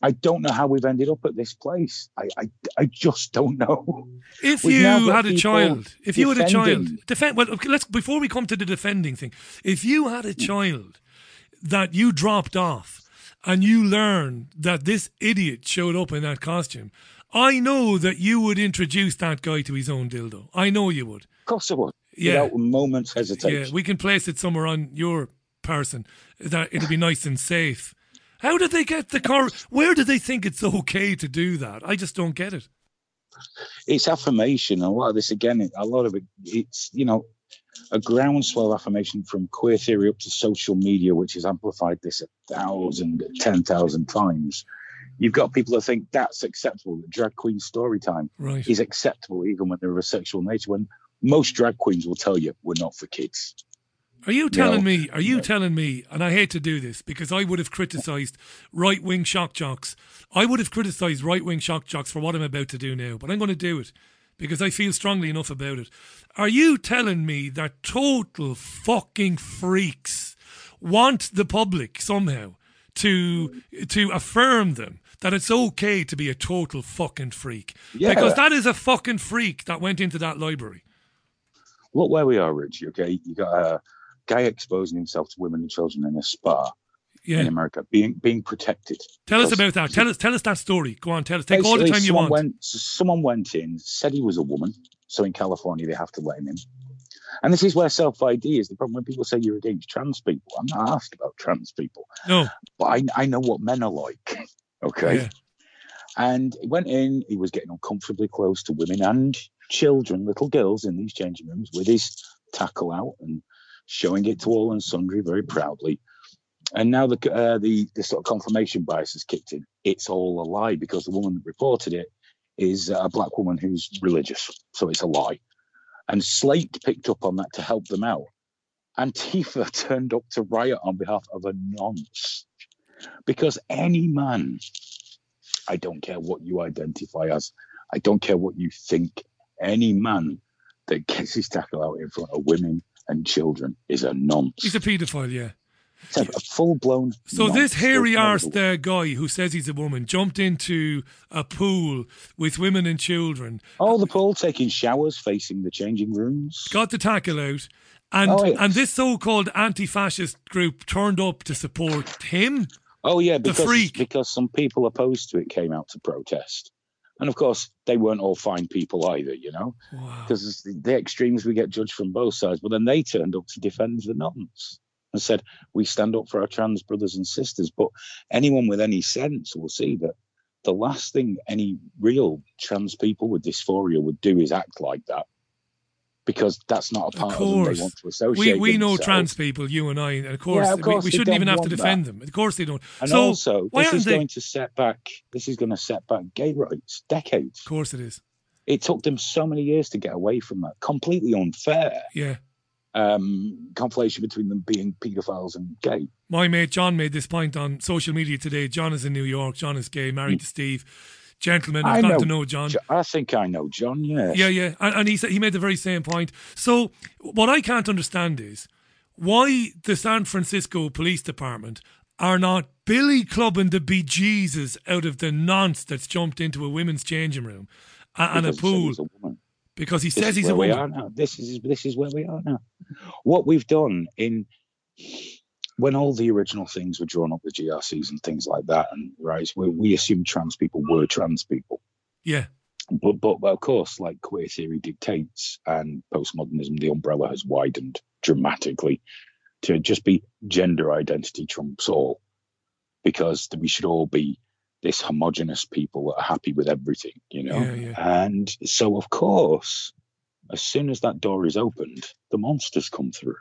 I don't know how we've ended up at this place. I I, I just don't know. If We've you had a child, if you had a child, defend. Well, okay, let's before we come to the defending thing. If you had a mm. child that you dropped off, and you learn that this idiot showed up in that costume, I know that you would introduce that guy to his own dildo. I know you would. Of course I would. Yeah. Without a moment's hesitation. Yeah, we can place it somewhere on your person that it'll be nice and safe. How did they get the car? Where do they think it's okay to do that? I just don't get it. it's affirmation. A lot of this, again, a lot of it, it's, you know, a groundswell affirmation from queer theory up to social media, which has amplified this a thousand, ten thousand times. You've got people that think that's acceptable. that Drag queen story time Right. is acceptable even when they're of a sexual nature. When most drag queens will tell you we're not for kids. Are you telling No. me? Are you telling me? And I hate to do this because I would have criticised right wing shock jocks. I would have criticised right wing shock jocks for what I'm about to do now, but I'm going to do it because I feel strongly enough about it. Are you telling me that total fucking freaks want the public somehow to to affirm them that it's okay to be a total fucking freak? Yeah. Because that is a fucking freak that went into that library. Look where we are, Richie. Okay, you got a guy exposing himself to women and children in a spa Yeah. in America, being being protected. Tell us about that. Tell us tell us that story. Go on, tell us. Take all the time you want. Went, someone went in, said he was a woman. So in California, they have to let him in. And this is where self ID is the problem. When people say you're against trans people, I'm not asked about trans people, No. but I, I know what men are like. Okay. Yeah. And he went in, he was getting uncomfortably close to women and children, little girls in these changing rooms with his tackle out and showing it to all and sundry very proudly. And now the uh, the the sort of confirmation bias has kicked in. It's all a lie because the woman that reported it is a black woman who's religious, so it's a lie. And Slate picked up on that to help them out. Antifa turned up to riot on behalf of a nonce because any man, I don't care what you identify as, I don't care what you think, any man that gets his tackle out in front of women and children is a nonce. He's a paedophile, yeah. It's a, full blown. So this hairy arsed uh, guy who says he's a woman jumped into a pool with women and children, Oh, the pool taking showers facing the changing rooms. got the tackle out, and Oh, yes. and this so-called anti-fascist group turned up to support him. Oh yeah, The because freak. because some people opposed to it came out to protest, and of course they weren't all fine people either, you know, because the, the extremes we get judged from both sides. But then they turned up to defend the nonce and said we stand up for our trans brothers and sisters. But anyone with any sense will see that the last thing any real trans people with dysphoria would do is act like that. Because that's not a part Of of, them they course, want to we associate. we know themselves. trans people, you and I, and of course, Yeah, of we- course we, they shouldn't even have to defend that. them. Of course, they don't. And so also, this is they? going to set back. This is going to set back gay rights decades. Of course, it is. It took them so many years to get away from that. Completely unfair Yeah. Um, conflation between them being paedophiles and gay. My mate John made this point on social media today. John is in New York. John is gay, married to Steve. Gentlemen, I've I got know to know John. I think I know John. Yes. Yeah, yeah, and, and he said he made the very same point. So what I can't understand is why the San Francisco Police Department are not billy clubbing the bejesus out of the nonce that's jumped into a women's changing room and a Because pool a woman. Because he This says he's a where we are now. This is this is where we are now. What we've done in when all the original things were drawn up, the GRCs and things like that, and right, we, we assumed trans people were trans people. Yeah, But but of course, like queer theory dictates and postmodernism, the umbrella has widened dramatically to just be gender identity trumps all, because we should all be this homogenous people that are happy with everything, you know. Yeah, yeah. And so, of course, as soon as that door is opened, the monsters come through,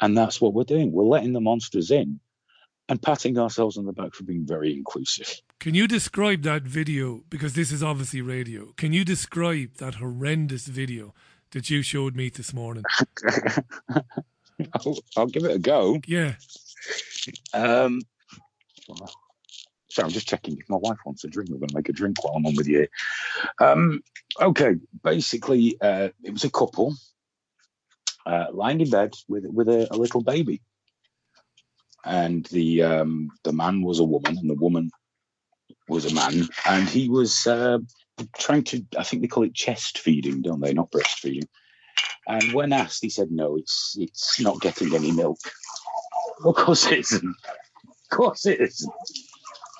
and that's what we're doing. We're letting the monsters in and patting ourselves on the back for being very inclusive. Can you describe that video? Because this is obviously radio. Can you describe that horrendous video that you showed me this morning? I'll, I'll, give it a go. Yeah. Um, sorry, I'm just checking if my wife wants a drink. We're going to make a drink while I'm on with you. Um, okay, basically, uh, it was a couple uh, lying in bed with with a, a little baby and the um, the man was a woman, and the woman was a man, and he was uh, trying to. I think they call it chest feeding, don't they? Not breastfeeding. And when asked, he said, "No, it's it's not getting any milk." Of course it isn't. Of course it isn't.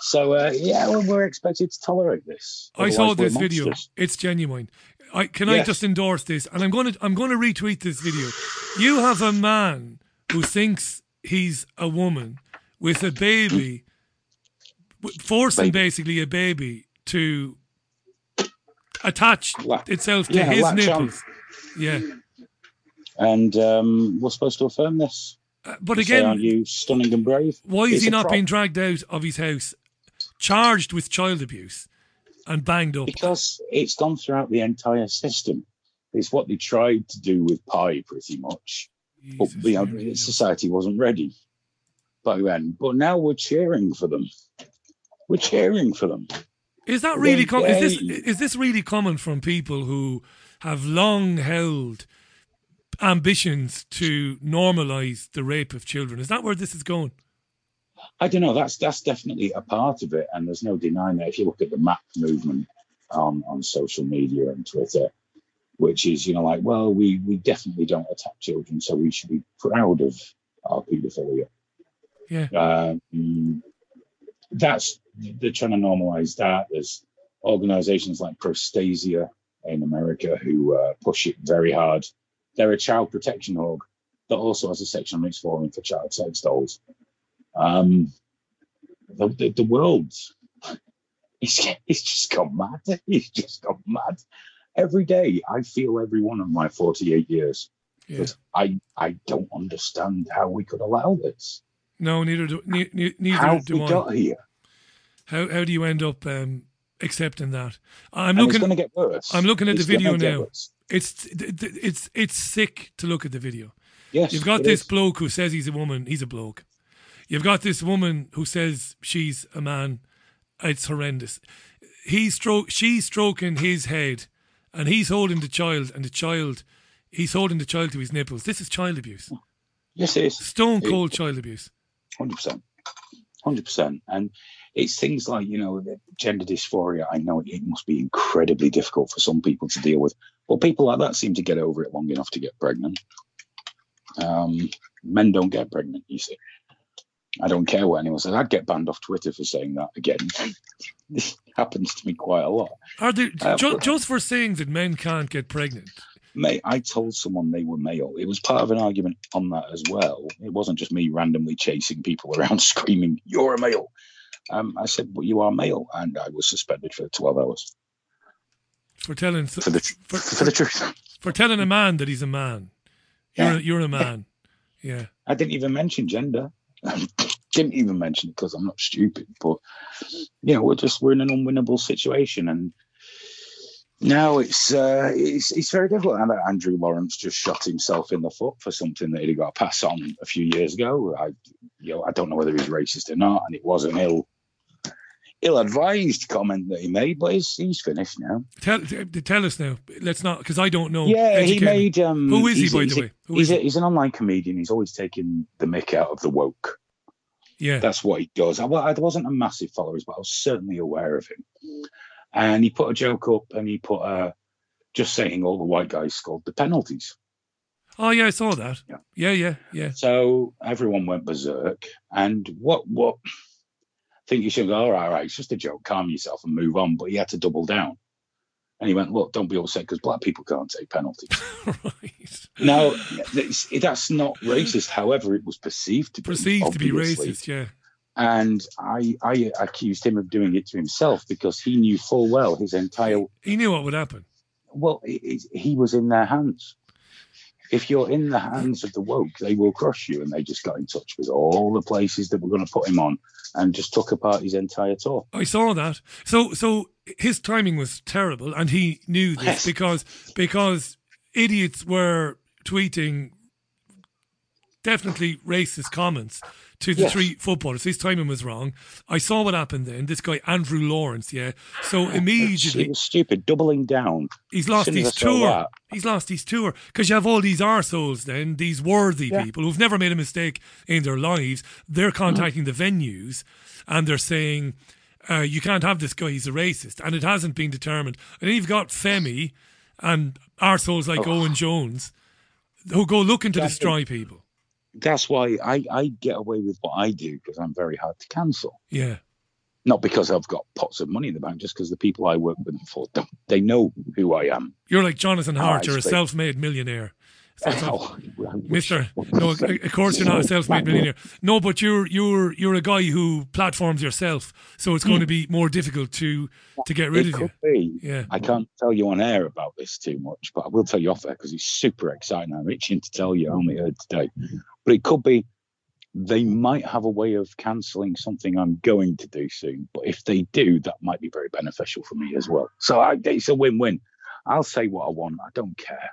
So uh, yeah, we're expected to tolerate this. I saw this video. It's genuine. I, can yes. I just endorse this? And I'm going to I'm going to retweet this video. You have a man who thinks he's a woman with a baby, forcing baby. basically a baby to attach itself to yeah, his nipples. On. Yeah. And um, we're supposed to affirm this. Uh, but again, say, aren't you stunning and brave? Why is it's he not being dragged out of his house, charged with child abuse, and banged up? Because it's gone throughout the entire system. It's what they tried to do with PIE, pretty much but you know, society wasn't ready by then. But now we're cheering for them. We're cheering for them. Is that really com- is this is this really common from people who have long held ambitions to normalize the rape of children? Is that where this is going? I don't know. That's that's definitely a part of it, and there's no denying that. If you look at the MAP movement on on social media and Twitter, which is, you know, like, well, we, we definitely don't attack children, so we should be proud of our paedophilia. Yeah. Um, that's, they're trying to normalize that. There's organizations like Prostasia in America who uh, push it very hard. They're a child protection org that also has a section on its forum for child sex dolls. Um, the, the, the world, it's, it's just gone mad. It's just gone mad every day I feel every one of my 48 years. Yeah. I I don't understand how we could allow this. No, neither do ne- neither how do we I. got here. How how do you end up um, accepting that? I'm and looking. It's going to get worse. I'm looking at it's the video now. It's it's it's sick to look at the video. Yes, you've got this is. bloke who says he's a woman. He's a bloke. You've got this woman who says she's a man. It's horrendous. He's stroke. She's stroking his head and he's holding the child, and the child, he's holding the child to his nipples. This is child abuse. Yes, it is. Stone cold it, child abuse. Hundred percent, hundred percent, and it's things like you know gender dysphoria. I know it must be incredibly difficult for some people to deal with, but people like that seem to get over it long enough to get pregnant. Um, men don't get pregnant, you see. I don't care what anyone says. I'd get banned off Twitter for saying that again. this happens to me quite a lot. Are there, uh, ju- just for saying that men can't get pregnant? Mate, I told someone they were male. It was part of an argument on that as well. It wasn't just me randomly chasing people around screaming, You're a male. Um, I said, Well, you are male. And I was suspended for 12 hours. For telling for the, for, for, for the truth. For telling a man that he's a man. You're, yeah. a, you're a man. Yeah. I didn't even mention gender. Didn't even mention it because I'm not stupid. But yeah, we're just we're in an unwinnable situation, and now it's uh, it's it's very difficult. And Andrew Lawrence just shot himself in the foot for something that he got a pass on a few years ago. I you know I don't know whether he's racist or not, and it was an ill ill-advised comment that he made, but he's, he's finished now. Tell tell us now. Let's not because I don't know. Yeah, he made. Um, Who is he, by the way? Who he's, a, he's an online comedian. He's always taking the mick out of the woke. Yeah, that's what he does. I, I wasn't a massive follower, but I was certainly aware of him. And he put a joke up, and he put a just saying all the white guys scored the penalties. Oh yeah, I saw that. Yeah, yeah, yeah, yeah. So everyone went berserk, and what what think you should go, all right, all right, it's just a joke, calm yourself and move on. But he had to double down. And he went, look, don't be upset because black people can't take penalties. right. Now, that's not racist. However, it was perceived to be. Perceived to be racist, yeah. And I, I accused him of doing it to himself because he knew full well his entire. He knew what would happen. Well, he, he was in their hands. If you're in the hands of the woke, they will crush you. And they just got in touch with all the places that were going to put him on and just took apart his entire tour. I saw that. So, so his timing was terrible, and he knew this because because idiots were tweeting definitely racist comments to the Yes. three footballers. His timing was wrong. I saw what happened then. This guy Andrew Lawrence, yeah. So immediately stupid, doubling down. He's lost As soon as his tour. He's lost his tour because you have all these arseholes then, these worthy Yeah. people who've never made a mistake in their lives. They're Mm-hmm. contacting the venues and they're saying, uh, you can't have this guy, he's a racist. And it hasn't been determined. And then you've got Femi and arseholes like Oh. Owen Jones who go looking to destroy people. That's why I, I get away with what I do because I'm very hard to cancel. Yeah. Not because I've got pots of money in the bank, just because the people I work with for they know who I am. You're like Jonathan Hart, you're a self made millionaire. So Oh, Mister, no, of course you're not a self-made millionaire. No, but you're you're you're a guy who platforms yourself, so it's going to hmm. be more difficult to to get rid it of you. could be. Yeah. I can't tell you on air about this too much, but I will tell you off air because it's super exciting. I'm itching to tell you. I only heard today, but it could be they might have a way of cancelling something I'm going to do soon. But if they do, that might be very beneficial for me as well. So I, it's a win-win. I'll say what I want. I don't care,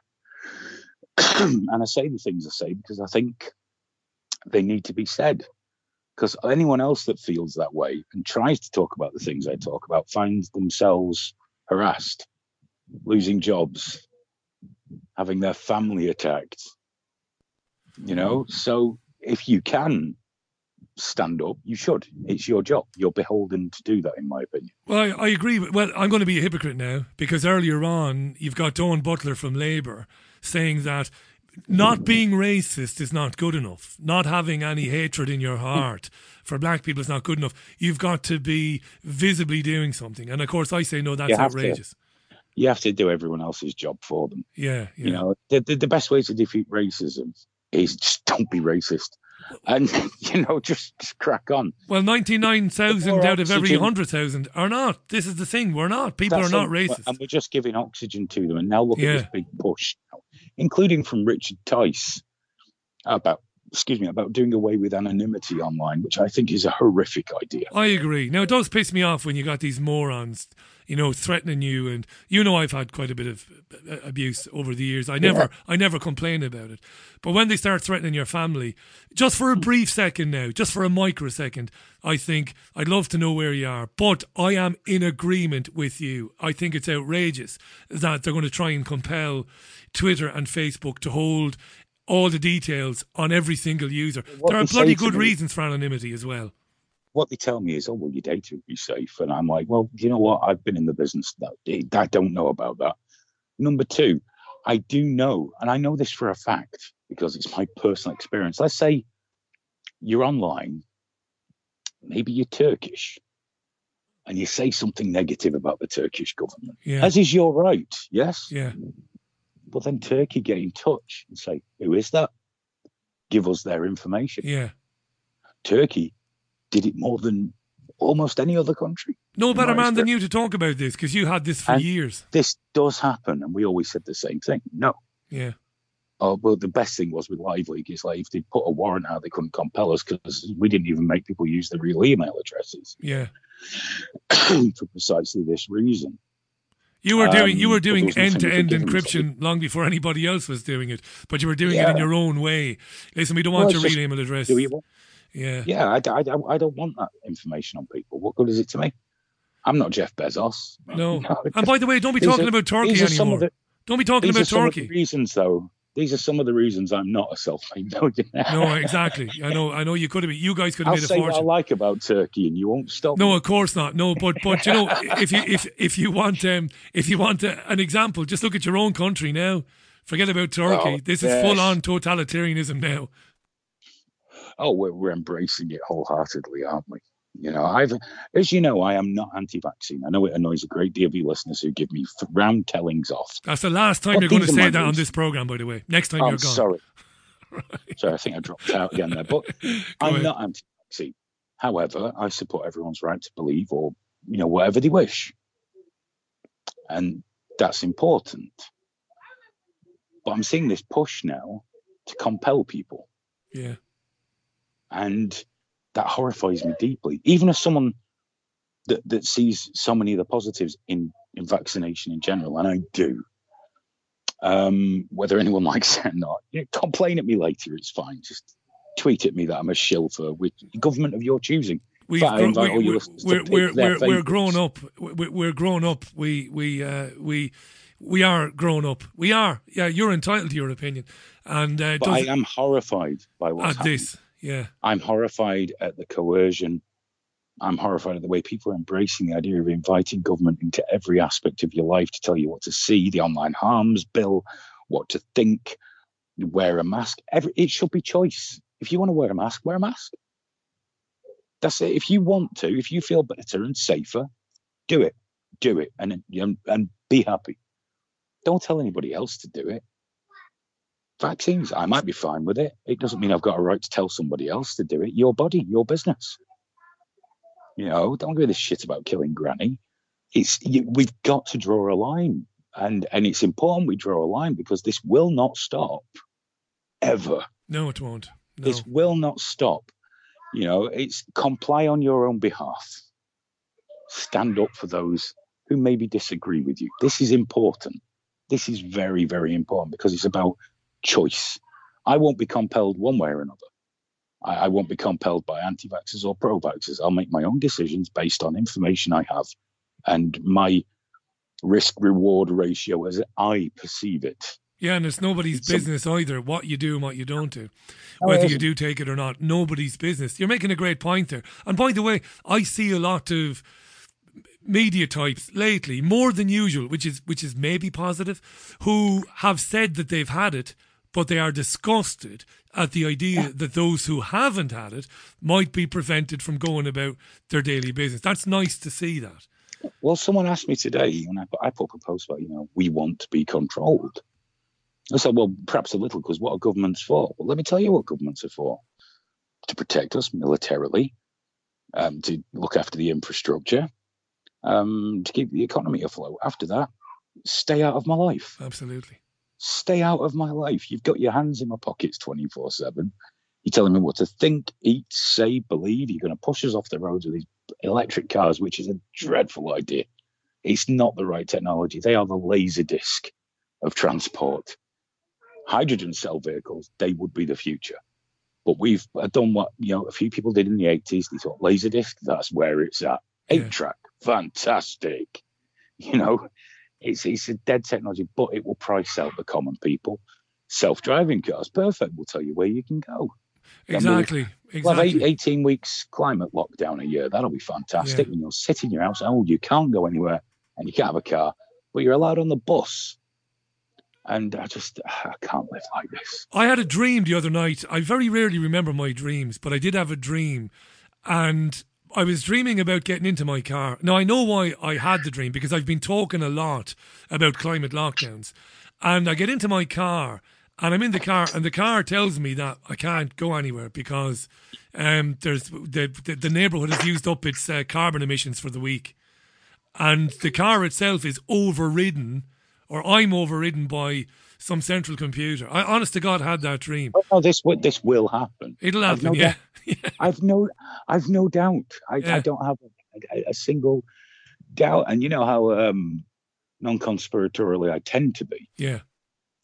and I say the things I say because I think they need to be said. Because anyone else that feels that way and tries to talk about the things I talk about finds themselves harassed, losing jobs, having their family attacked. You know, so if you can stand up, you should. It's your job. You're beholden to do that, in my opinion. Well, I, I agree. Well, I'm going to be a hypocrite now because earlier on you've got Dawn Butler from Labour saying that not being racist is not good enough. Not having any hatred in your heart for black people is not good enough. You've got to be visibly doing something. And of course, I say no, that's have to. outrageous. You have to do everyone else's job for them. Yeah, yeah. You know, the, the, the best way to defeat racism is just don't be racist. And, you know, just, just crack on. Well, 99,000 More out of every oxygen. 100,000 are not. This is the thing. We're not. People That's are not it. racist. And we're just giving oxygen to them. And now look Yeah. at this big push, including from Richard Tice about, excuse me, about doing away with anonymity online, which I think is a horrific idea. I agree. Now, it does piss me off when you got these morons, you know, threatening you. And you know, I've had quite a bit of uh, abuse over the years. I never, I never complain about it. But when they start threatening your family, just for a brief second now, just for a microsecond, I think I'd love to know where you are. But I am in agreement with you. I think it's outrageous that they're going to try and compel Twitter and Facebook to hold all the details on every single user. What there are bloody good reasons for anonymity as well. What they tell me is, oh, well, your data will be safe. And I'm like, well, you know what? I've been in the business. That I don't know about that. Number two, I do know, and I know this for a fact because it's my personal experience. Let's say you're online, maybe you're Turkish, and you say something negative about the Turkish government, Yeah. as is your right, yes? Yeah. But then Turkey get in touch and say, who is that? Give us their information. Yeah. Turkey did it more than almost any other country. No better man than you to talk about this because you had this for And years. This does happen, and we always said the same thing. No. Yeah. Oh, well, the best thing was with LiveLeak is like if they put a warrant out, they couldn't compel us because we didn't even make people use their real email addresses Yeah. for precisely this reason. You were doing you Um, were doing there was nothing end to end encryption long before anybody else was doing it, but you were doing it in your own way. Listen, we don't want it's your real email address. Do you want- Yeah. Yeah, I, I, I don't want that information on people. What good is it to me? I'm not Jeff Bezos. No. And by the way, don't be talking are- about Turkey anymore. the- don't be talking these about are some of Turkey. the reasons, though. These are some of the reasons I'm not a self-made millionaire. No, exactly. I know. I know. You could have. You guys could have I'll made a say what I like about Turkey, and you won't stop. No, me. of course not. No, but but you know, if you if if you want um if you want uh, an example, just look at your own country now. Forget about Turkey. Oh, this is full on totalitarianism now. Oh, we're, we're embracing it wholeheartedly, aren't we? You know, I've, as you know, I am not anti-vaccine. I know it annoys a great deal of you listeners who give me round tellings off. That's the last time But you're going to say that on this program, by the way. Next time I'm you're gone. sorry. sorry, I think I dropped out again there, but I'm ahead. not anti-vaccine. However, I support everyone's right to believe or you know whatever they wish, and that's important. But I'm seeing this push now to compel people. Yeah. And that horrifies me deeply. Even as someone that, that sees so many of the positives in, in vaccination in general, and I do. Um, whether anyone likes it or not, you know, complain at me later, it's fine. Just tweet at me that I'm a shill for which government of your choosing. We've we, we're, we're, we're, we're, we're grown up. We're, we're grown up. We we uh, we we are grown up. We are. Yeah, you're entitled to your opinion. And uh, But I am horrified by what's at happening. this. Yeah. I'm horrified at the coercion. I'm horrified at the way people are embracing the idea of inviting government into every aspect of your life to tell you what to see, the online harms bill, what to think, wear a mask. Every, it should be choice. If you want to wear a mask, wear a mask. That's it. If you want to, if you feel better and safer, do it. Do it and, and, and be happy. Don't tell anybody else to do it. Vaccines, I might be fine with it. It doesn't mean I've got a right to tell somebody else to do it. Your body, your business. You know, don't give a shit about killing granny. It's you, we've got to draw a line, and and it's important we draw a line because this will not stop ever. No, it won't. No. This will not stop. You know, it's comply on your own behalf. Stand up for those who maybe disagree with you. This is important. This is very, very important because it's about choice. I won't be compelled one way or another. I, I won't be compelled by anti vaxxers or pro vaxxers. I'll make my own decisions based on information I have and my risk reward ratio as I perceive it. Yeah, and it's nobody's a- business either what you do and what you don't do. Oh, whether you do take it or not, nobody's business. You're making a great point there. And by the way, I see a lot of media types lately, more than usual, which is which is maybe positive, who have said that they've had it, but they are disgusted at the idea that those who haven't had it might be prevented from going about their daily business. That's nice to see that. Well, someone asked me today, and I, I put up a post about, you know, we want to be controlled. I said, well, perhaps a little, because what are governments for? Well, let me tell you what governments are for to protect us militarily, um, to look after the infrastructure, um, to keep the economy afloat. After that, stay out of my life. Absolutely. Stay out of my life. You've got your hands in my pockets 24 7. You're telling me what to think, eat, say, believe. You're going to push us off the roads with these electric cars, which is a dreadful idea. It's not the right technology. They are the laser disc of transport. Hydrogen cell vehicles, they would be the future. But we've uh, done what you know a few people did in the 80s. They thought laser disc, that's where it's at. Eight track, fantastic. You know, it's it's a dead technology, but it will price out the common people. Self-driving cars, perfect. We'll tell you where you can go. And we'll- Exactly. We'll have eight, 18 weeks climate lockdown a year. That'll be fantastic. when you're sitting in your house. Oh, you can't go anywhere and you can't have a car, but you're allowed on the bus. And I just, I can't live like this. I had a dream the other night. I very rarely remember my dreams, but I did have a dream. And I was dreaming about getting into my car. Now, I know why I had the dream because I've been talking a lot about climate lockdowns. And I get into my car and I'm in the car, and the car tells me that I can't go anywhere because um, there's the, the, the neighborhood has used up its uh, carbon emissions for the week. And the car itself is overridden, or I'm overridden by some central computer. I, honest to God, had that dream. Oh, no, this will, this will happen. It'll I've happen, no yeah. I've no, I've no doubt. I, Yeah. I don't have a, a single doubt. And you know how um, non-conspiratorially I tend to be. Yeah.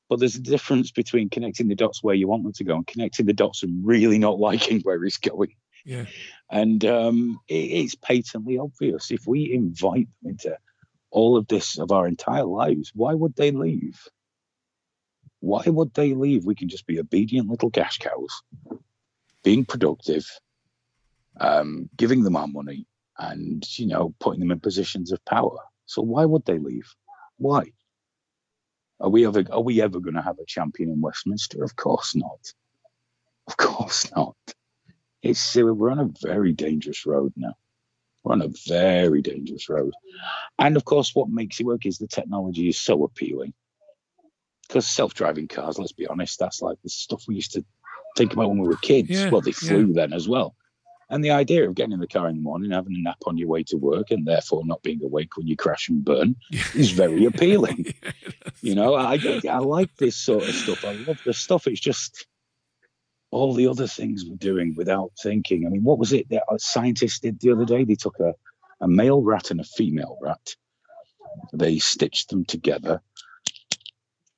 But there's a difference between connecting the dots where you want them to go and connecting the dots and really not liking where he's going. Yeah. And um, it, it's patently obvious. If we invite them into all of this of our entire lives, why would they leave? Why would they leave? We can just be obedient little cash cows, being productive, um, giving them our money, and you know, putting them in positions of power. So why would they leave? Why? Are we ever are we ever going to have a champion in Westminster? Of course not. Of course not. It's we're on a very dangerous road now. We're on a very dangerous road, and of course, what makes it work is the technology is so appealing. Because self-driving cars, let's be honest, that's like the stuff we used to think about when we were kids. Yeah, well, they yeah. flew then as well. And the idea of getting in the car in the morning, having a nap on your way to work, and therefore not being awake when you crash and burn is very appealing. yeah, you know, I, I, like this sort of stuff. I love the stuff. It's just all the other things we're doing without thinking. I mean, what was it that scientists did the other day? They took a, a male rat and a female rat, they stitched them together,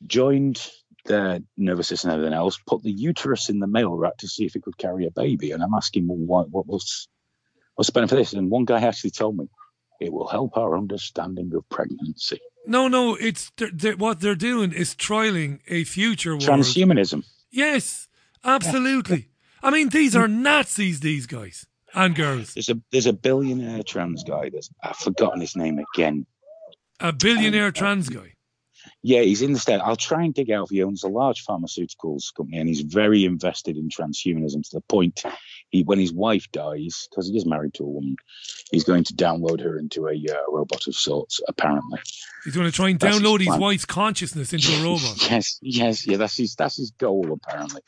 joined their nervous system and everything else, put the uterus in the male rat to see if it could carry a baby. And I'm asking, well, what, what was what's the benefit of this? And one guy actually told me it will help our understanding of pregnancy. No, no, it's they're, they're, what they're doing is trialing a future world. Transhumanism. Yes, absolutely. I mean, these are Nazis. These guys and girls. There's a there's a billionaire trans guy. That's I've forgotten his name again. A billionaire um, trans guy. Yeah, he's in the state. I'll try and dig out. He owns a large pharmaceuticals company, and he's very invested in transhumanism to the point he, when his wife dies, because he is married to a woman, he's going to download her into a uh, robot of sorts. Apparently, he's going to try and that's download his, his wife's consciousness into a robot. yes, yes, yeah. That's his. That's his goal, apparently.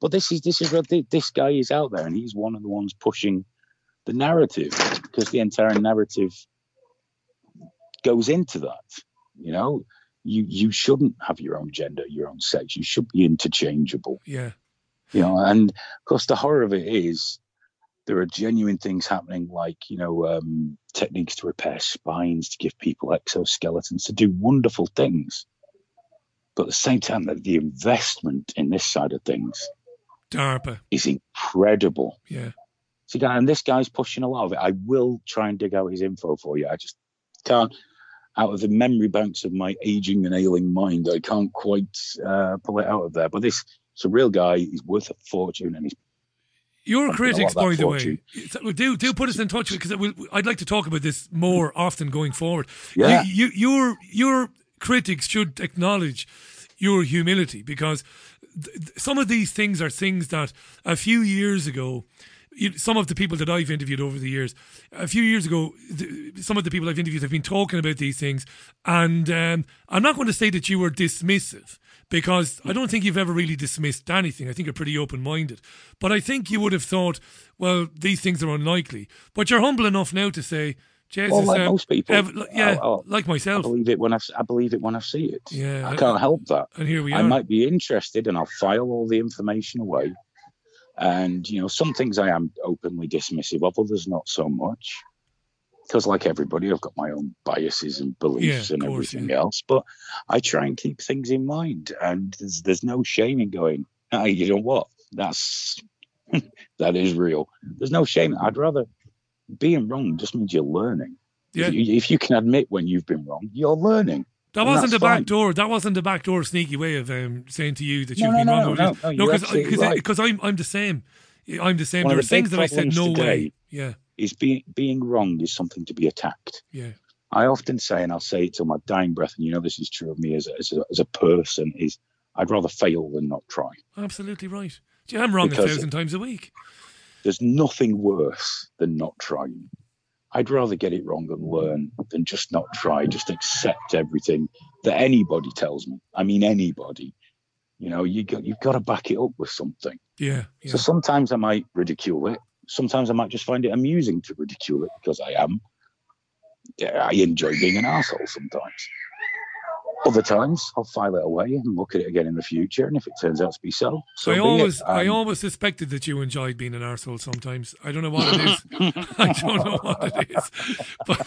But this is this is this guy is out there, and he's one of the ones pushing the narrative because the entire narrative goes into that. You know, you you shouldn't have your own gender, your own sex. You should be interchangeable. Yeah. You know, and of course the horror of it is there are genuine things happening, like you know, um, techniques to repair spines, to give people exoskeletons, to do wonderful things. But at the same time, that the investment in this side of things, DARPA, is incredible. Yeah. See, and this guy's pushing a lot of it. I will try and dig out his info for you. I just can't out of the memory banks of my aging and ailing mind. I can't quite uh, pull it out of there. But this, it's a real guy. He's worth a fortune, and he's. Your critics, by the way, do do put us in touch because I'd like to talk about this more often going forward. Yeah. You, you, your your critics should acknowledge your humility because th- some of these things are things that a few years ago some of the people that I've interviewed over the years, a few years ago, some of the people I've interviewed have been talking about these things, and um, I'm not going to say that you were dismissive because I don't think you've ever really dismissed anything. I think you're pretty open minded, but I think you would have thought, well, these things are unlikely. But you're humble enough now to say. Jesus, well, like um, most people, ev- yeah, I'll, I'll, like myself. I believe it when I, I believe it when I see it. Yeah, I can't help that. And here we are. I might be interested, and I'll file all the information away and, you know, some things I am openly dismissive of, others not so much. Because, like everybody, I've got my own biases and beliefs yeah, and course, everything yeah. else. But I try and keep things in mind. And there's, there's no shame in going, ah, you know what? That's that is real. There's no shame. I'd rather being wrong just means you're learning. Yeah. If, you, if you can admit when you've been wrong, you're learning. That and wasn't the fine. back door. That wasn't the back door sneaky way of um, saying to you that No, you've no, been no, wrong. no, no, because right. because I'm I'm the same. I'm the same. One there are the things that I said no way. Yeah, is being being wrong is something to be attacked. yeah, I often say, and I'll say it till my dying breath, and you know this is true of me as a, as a, as a person, is I'd rather fail than not try. absolutely right. Gee, I'm wrong a Because- thousand times a week. There's nothing worse than not trying. I'd rather get it wrong and learn than just not try, just accept everything that anybody tells me. I mean, anybody. You know, you got, you've got to back it up with something. Yeah, yeah. So sometimes I might ridicule it. Sometimes I might just find it amusing to ridicule it because I am. Yeah, I enjoy being an asshole sometimes. Other times I'll file it away and look at it again in the future, and if it turns out to be so, so I always, it. I Um, always suspected that you enjoyed being an arsehole sometimes. I don't know what it is. I don't know what it is. But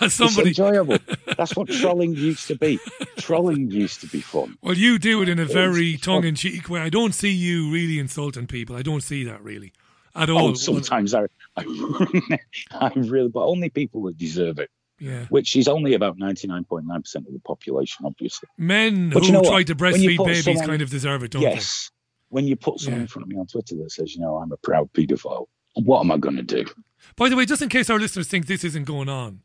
as somebody, It's enjoyable. That's what trolling used to be. Trolling used to be fun. well, you do it in a It's very tongue-in-cheek way. I don't see you really insulting people. I don't see that really at all. Oh, sometimes I, I, I really, but only people that deserve it, yeah. which is only about ninety nine point nine percent of the population, obviously. Men But who you know try to breastfeed babies someone- kind of deserve it, don't they? yes. When you put someone in front of me on Twitter that says, you know, I'm a proud paedophile, what am I going to do? By the way, just in case our listeners think this isn't going on,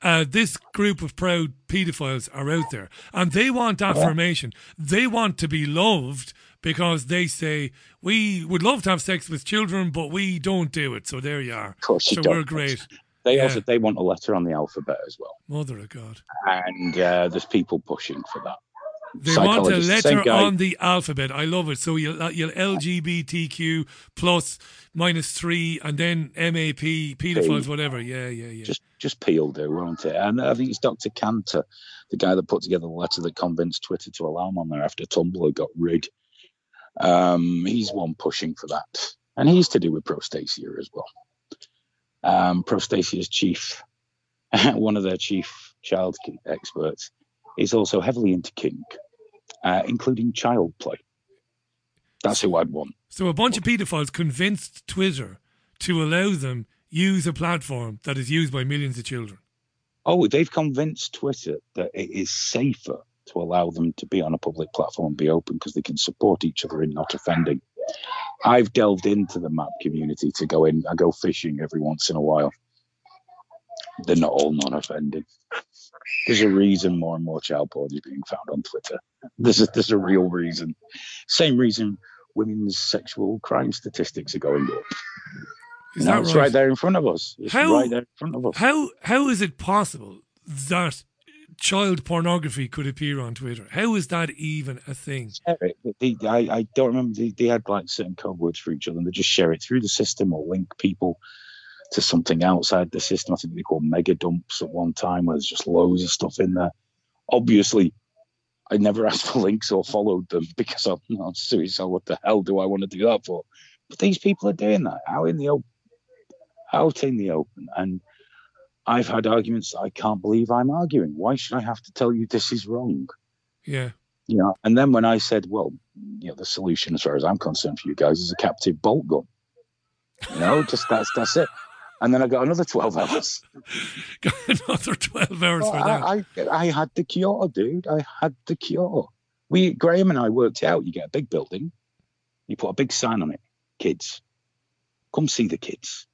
uh, this group of proud paedophiles are out there and they want affirmation. They want to be loved because they say, we would love to have sex with children, but we don't do it. So there you are. Of course you so don't. we're great. They Yeah. also they want a letter on the alphabet as well, Mother of God. and uh, there's people pushing for that. They want a letter on the alphabet. I love it. So you'll, uh, you'll LGBTQ plus minus three and then MAP, pedophiles, whatever. Yeah, yeah, yeah. Just just P will do, won't it? And I think it's Dr. Cantor, the guy that put together the letter that convinced Twitter to allow him on there after Tumblr got rid. Um, he's one pushing for that. And he's to do with Prostasia as well. Um, Prostasia's chief, one of their chief child experts, is also heavily into kink, uh, including child play. That's who I'd want. So a bunch of paedophiles convinced Twitter to allow them use a platform that is used by millions of children. Oh, they've convinced Twitter that it is safer to allow them to be on a public platform and be open because they can support each other in not offending. I've delved into the map community to go in. I go fishing every once in a while. They're not all non-offending. There's a reason more and more child porn is being found on Twitter. There's a, there's a real reason. Same reason women's sexual crime statistics are going up. Is it's right? right? there in front of us. It's how, right there in front of us. How how is it possible that child pornography could appear on Twitter? How is that even a thing? I, I don't remember. They, they had like certain code words for each other, and they just share it through the system or link people to something outside the system. I think they call mega dumps at one time, where there's just loads of stuff in there. Obviously, I never asked for links or followed them because I'm not suicidal. What the hell do I want to do that for? But these people are doing that out in the open, out in the open, and I've had arguments I can't believe I'm arguing. Why should I have to tell you this is wrong? Yeah. You know, and then when I said, well, you know, the solution as far as I'm concerned for you guys is a captive bolt gun. You know, just that's that's it. And then I got another 12 hours. got another 12 hours well, for that. I, I, I had the cure, dude. I had the cure. We Graham and I worked out you get a big building, you put a big sign on it, kids. Come see the kids.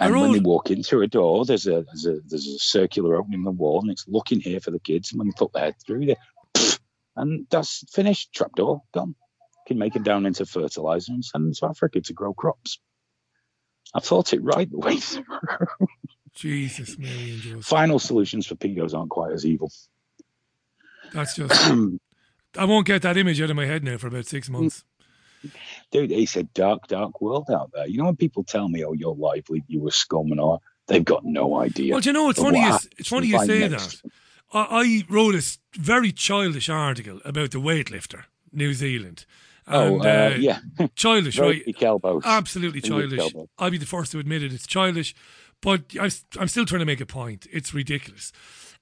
And when they walk in through a door, there's a there's a there's a circular opening in the wall, and it's looking here for the kids. And when they put their head through there, and that's finished. Trapdoor gone. Can make it down into fertilizer and send them to Africa to grow crops. I thought it right the way through. Jesus, Mary and Joseph. Final solutions for pedos aren't quite as evil. That's just. I won't get that image out of my head now for about six months dude, it's a dark, dark world out there. You know when people tell me, "Oh, you're LiveLeak, you were scum," and all, they've got no idea. Well, you know, it's funny. You, it's funny you say that. I, I wrote a very childish article about the weightlifter, New Zealand. Oh, and, oh, uh, uh, yeah. childish, right? Absolutely childish. I'll be the first to admit it. It's childish, but I, I'm still trying to make a point. It's ridiculous.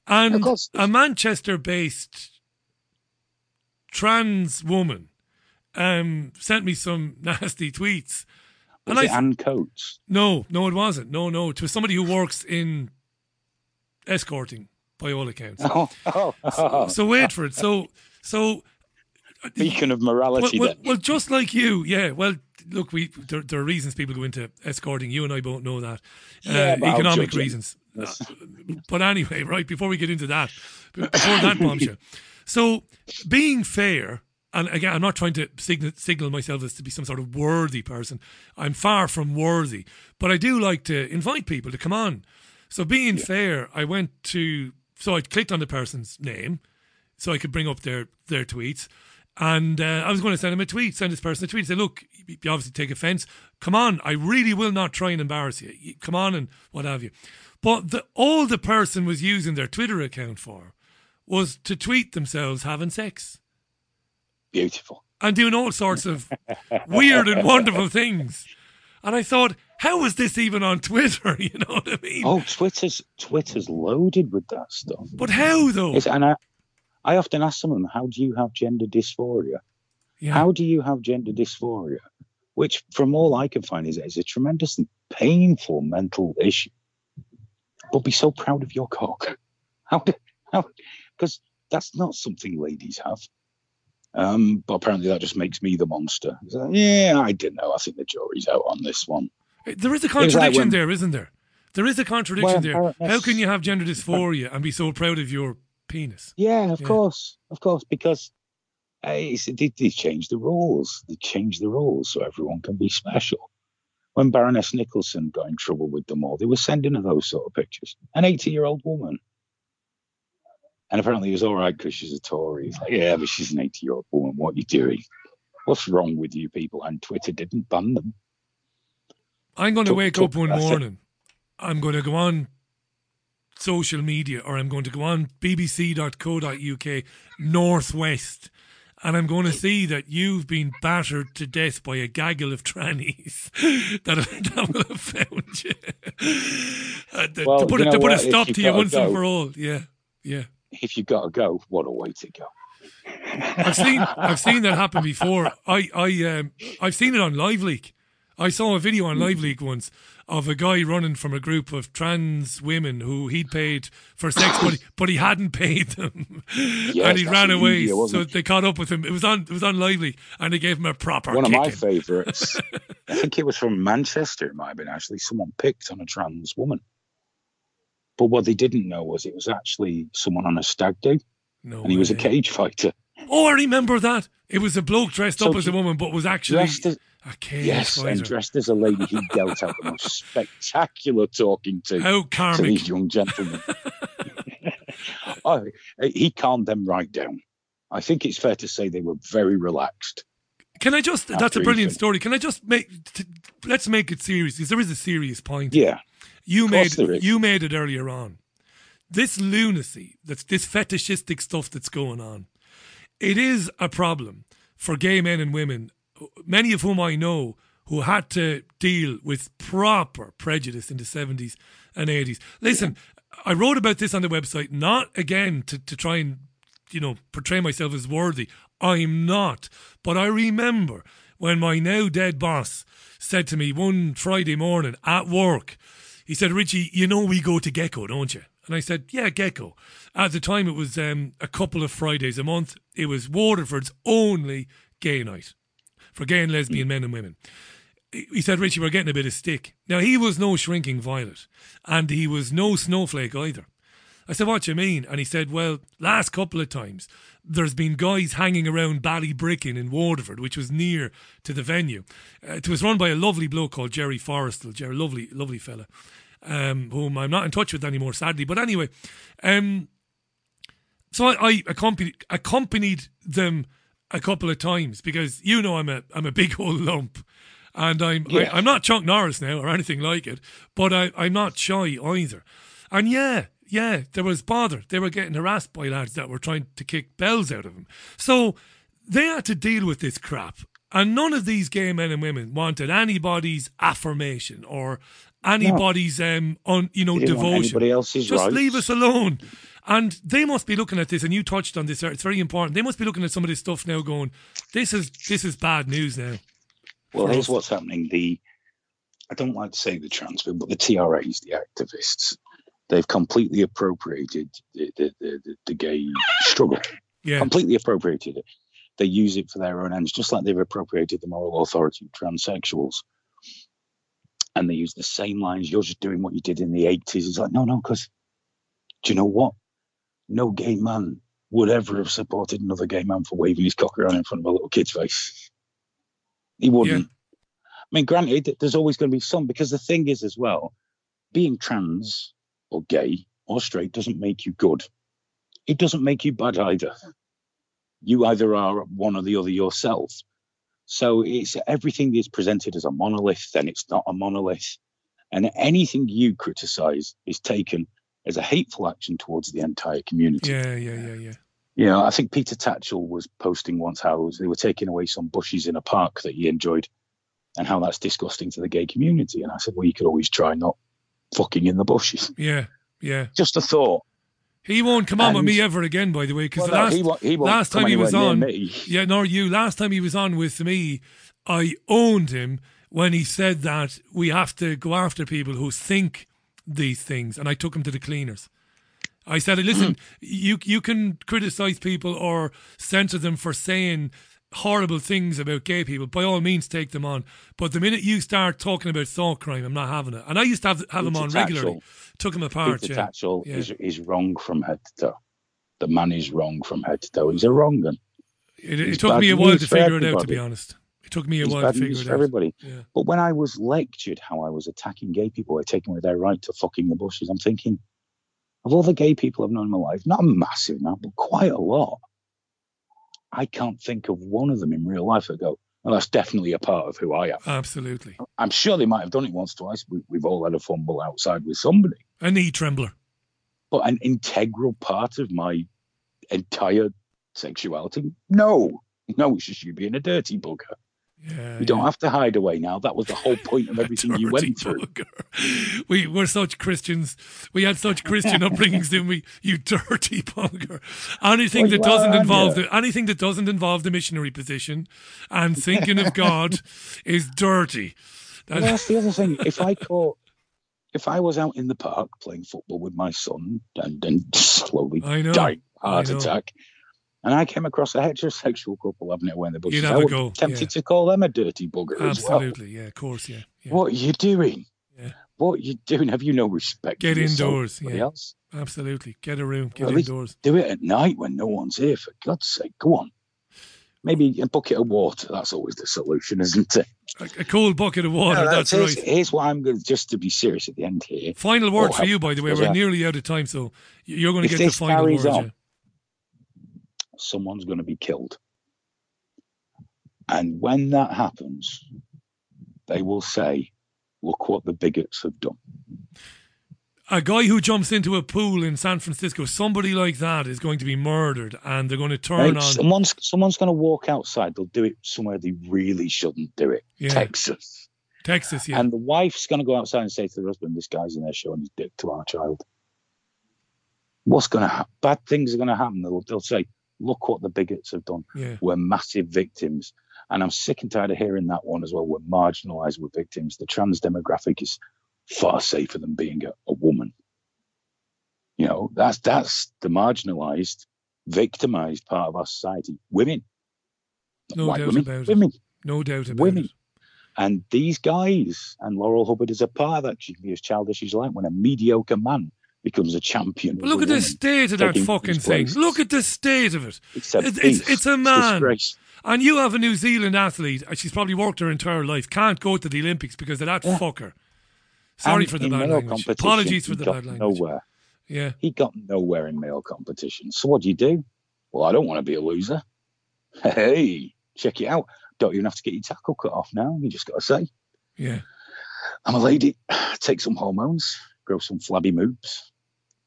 And a Manchester based trans woman um, sent me some nasty tweets. Was and it I, Anne Coates? No, no, it wasn't. No, no, it was somebody who works in escorting, by all accounts. Oh, oh, oh. So, so, wait for it. So, so beacon of morality. Well, well, well, just like you, yeah. Well, look, we there, there, are reasons people go into escorting. You and I both know that yeah, uh, economic reasons. But anyway, right before we get into that, before that bombshell. So, being fair and again, I'm not trying to signal, signal myself as to be some sort of worthy person. I'm far from worthy, but I do like to invite people to come on. So, being yeah. fair, I went to so I clicked on the person's name, so I could bring up their their tweets, and uh, I was going to send him a tweet, send this person a tweet, say, look, you obviously take offence. Come on, I really will not try and embarrass you. Come on and what have you. But the, all the person was using their Twitter account for was to tweet themselves having sex beautiful. And doing all sorts of weird and wonderful things. And I thought, how is this even on Twitter? You know what I mean? Oh, Twitter's Twitter's loaded with that stuff. But how though? It's, and I, I often ask someone, how do you have gender dysphoria? Yeah. How do you have gender dysphoria? Which, from all I can find, is, is a tremendously painful mental issue. But be so proud of your cock. How? How? Because that's not something ladies have. Um, but apparently that just makes me the monster. So, yeah, I don't know. I think the jury's out on this one. There is a contradiction when, there, isn't there? There is a contradiction well, there. How can you have gender dysphoria and be so proud of your penis? Yeah, of yeah. course, of course, because uh, they, they changed the rules. They changed the rules so everyone can be special. When Baroness Nicholson got in trouble with them all, they were sending her those sort of pictures. An 80 year old woman And apparently, it was all right because she's a Tory. He's like, yeah, but she's an 80 year old woman. What are you doing? What's wrong with you people? And Twitter didn't ban them. I'm going to Took- wake took- up one that's it. morning. I'm going to go on social media or I'm going to go on bbc.co.uk northwest and I'm going to see that you've been battered to death by a gaggle of trannies that, that will have found you. Uh, to, Well, to put, you it, to put a stop to you once and for all. Yeah, yeah. If you got to go, what a way to go. I've seen I've seen that happen before. I I um I've seen it on LiveLeak. I saw a video on LiveLeak once of a guy running from a group of trans women who he'd paid for sex, but he, but he hadn't paid them, Yes, and he ran away. India, so it? they caught up with him. It was on it was on LiveLeak, and they gave him a proper One of my favourites, I think it was from Manchester, it might have been actually, someone picked on a trans woman. But what they didn't know was it was actually someone on a stag do, No and he was a cage fighter. Oh, I remember that. It was a bloke dressed So up as a woman, but was actually Dressed as, a cage yes, and dressed as a lady, he dealt out the most spectacular talking to, How to karmic. these young gentlemen. oh, he calmed them right down. I think it's fair to say they were very relaxed. Can I just? That's a brilliant story. Can I just make? T- let's make it serious because there is a serious point. Yeah. You made course there is. you made it earlier on. This lunacy, that's this fetishistic stuff that's going on. It is a problem for gay men and women, many of whom I know who had to deal with proper prejudice in the seventies and eighties. Listen, I wrote about this on the website, not again to, to try and you know, portray myself as worthy. I'm not. But I remember when my now dead boss said to me one Friday morning at work, he said, Richie, you know we go to Gecko, don't you? And I said, yeah, Gecko. At the time, it was um, a couple of Fridays a month. It was Waterford's only gay night for gay and lesbian men and women. He he said, Richie, we're getting a bit of stick. Now, he was no shrinking violet, and he was no snowflake either. I said, What you mean? And he said, Well, last couple of times there's been guys hanging around Ballybricken in Waterford, which was near to the venue. Uh, it was run by a lovely bloke called Jerry Forrestal, Jerry, lovely, lovely fella, um, whom I'm not in touch with anymore, sadly. But anyway, um, so I, I accompanied, accompanied them a couple of times because you know I'm a I'm a big old lump. And I'm Yeah. I, I'm not Chuck Norris now or anything like it, but I, I'm not shy either. And yeah, yeah, there was bother. They were getting harassed by lads that were trying to kick bells out of them. So they had to deal with this crap. And none of these gay men and women wanted anybody's affirmation or anybody's um on you know devotion. Just rights. leave us alone. And they must be looking at this, and you touched on this. It's very important. They must be looking at some of this stuff now, going, "This is this is bad news now." Well, here's what's happening. The I don't like to say the trans people, but the TRAs, the activists, they've completely appropriated the the, the, the, gay struggle. Yeah. Completely appropriated it. They use it for their own ends, just like they've appropriated the moral authority of transsexuals. And they use the same lines. You're just doing what you did in the 80s. It's like, no, no, because do you know what? No gay man would ever have supported another gay man for waving his cock around in front of a little kid's face. He wouldn't. I mean, granted, there's always going to be some because the thing is, as well, being trans or gay or straight doesn't make you good. It doesn't make you bad either. You either are one or the other yourself. So it's everything is presented as a monolith, then it's not a monolith. And anything you criticize is taken as a hateful action towards the entire community. Yeah, yeah, yeah, yeah. You know, I think Peter Tatchell was posting once how they were taking away some bushes in a park that he enjoyed and how that's disgusting to the gay community. And I said, well, you could always try not fucking in the bushes. Yeah, yeah. Just a thought. He won't come on with me ever again, by the way, because Well, the no, last, he won't- he won't last time he was on, yeah, nor you. Last time he was on with me, I owned him when he said that we have to go after people who think these things, and I took him to the cleaners. I said, "Listen, you you can criticize people or censor them for saying horrible things about gay people. By all means, take them on. But the minute you start talking about thought crime, I'm not having it. And I used to have have Peter on regularly. Took him apart. Peter yeah. Tatchell Yeah. is, is wrong from head to toe. The man is wrong from head to toe. He's a wrong one. It, it took me a while to figure it out, to be honest. It took me a while to figure it out. everybody. Yeah. But when I was lectured how I was attacking gay people by taking away their right to fucking the bushes, I'm thinking, of all the gay people I've known in my life, not a massive amount, but quite a lot. I can't think of one of them in real life that go, well, that's definitely a part of who I am. Absolutely. I'm sure they might have done it once, twice. We, we've all had a fumble outside with somebody. A knee trembler. But an integral part of my entire sexuality? No. No, it's just you being a dirty bugger. Yeah, you don't have to hide away now. That was the whole point of everything you went through. We were such Christians. We had such Christian upbringings, didn't we? You dirty bugger. Anything Well, that you doesn't involve yeah. the anything that doesn't involve the missionary position and thinking of God is dirty. That- Well, that's the other thing. If I caught, if I was out in the park playing football with my son and then slowly dying heart attack, and I came across a heterosexual couple having it away in the bushes, You'd I have a would go, tempted yeah. to call them a dirty bugger as well. Absolutely, yeah, of course, yeah. yeah. What are you doing? Yeah. What are you doing? Have you no respect? Get for indoors, anybody yeah. Else? Absolutely. Get a room, get Well, at indoors. Do it at night when no one's here. For God's sake, go on. Maybe a bucket of water. That's always the solution, isn't it? A, a cold bucket of water, No, that's here's, right. Here's what I'm going to, just to be serious at the end here. Final word Oh, for you, by the way. We're that- nearly out of time, so you're going to If get the final carries word. on, yeah. Someone's going to be killed. And when that happens, they will say, look what the bigots have done. a guy who jumps into a pool in San Francisco, somebody like that is going to be murdered, and they're going to turn Right? on. Someone's, someone's going to walk outside. They'll do it somewhere they really shouldn't do it. Yeah. Texas. Texas, yeah. And the wife's going to go outside and say to the husband, this guy's in there showing his dick to our child. What's going to happen? Bad things are going to happen. They'll, they'll say, look what the bigots have done. Yeah. We're massive victims. And I'm sick and tired of hearing that one as well. We're marginalized, we're victims. The trans demographic is far safer than being a, a woman. You know, that's that's the marginalized, victimized part of our society. Women. No doubt women, about it. women. No doubt about it. women. it. And these guys, and Laurel Hubbard is a part of that. She can be as childish as you like when a mediocre man becomes a champion. But look at the state of that fucking thing. Look at the state of it. It's a it's, it's, it's a man. disgrace. and you have a New Zealand athlete, and she's probably worked her entire life, can't go to the Olympics because of that fucker. Sorry And for the bad language. Apologies for the bad language. Nowhere. Yeah. He got nowhere in male competition. So what do you do? Well, I don't want to be a loser. Hey, check it out. Don't even have to get your tackle cut off now. You just got to say, Yeah. I'm a lady. Take some hormones, grow some flabby moves,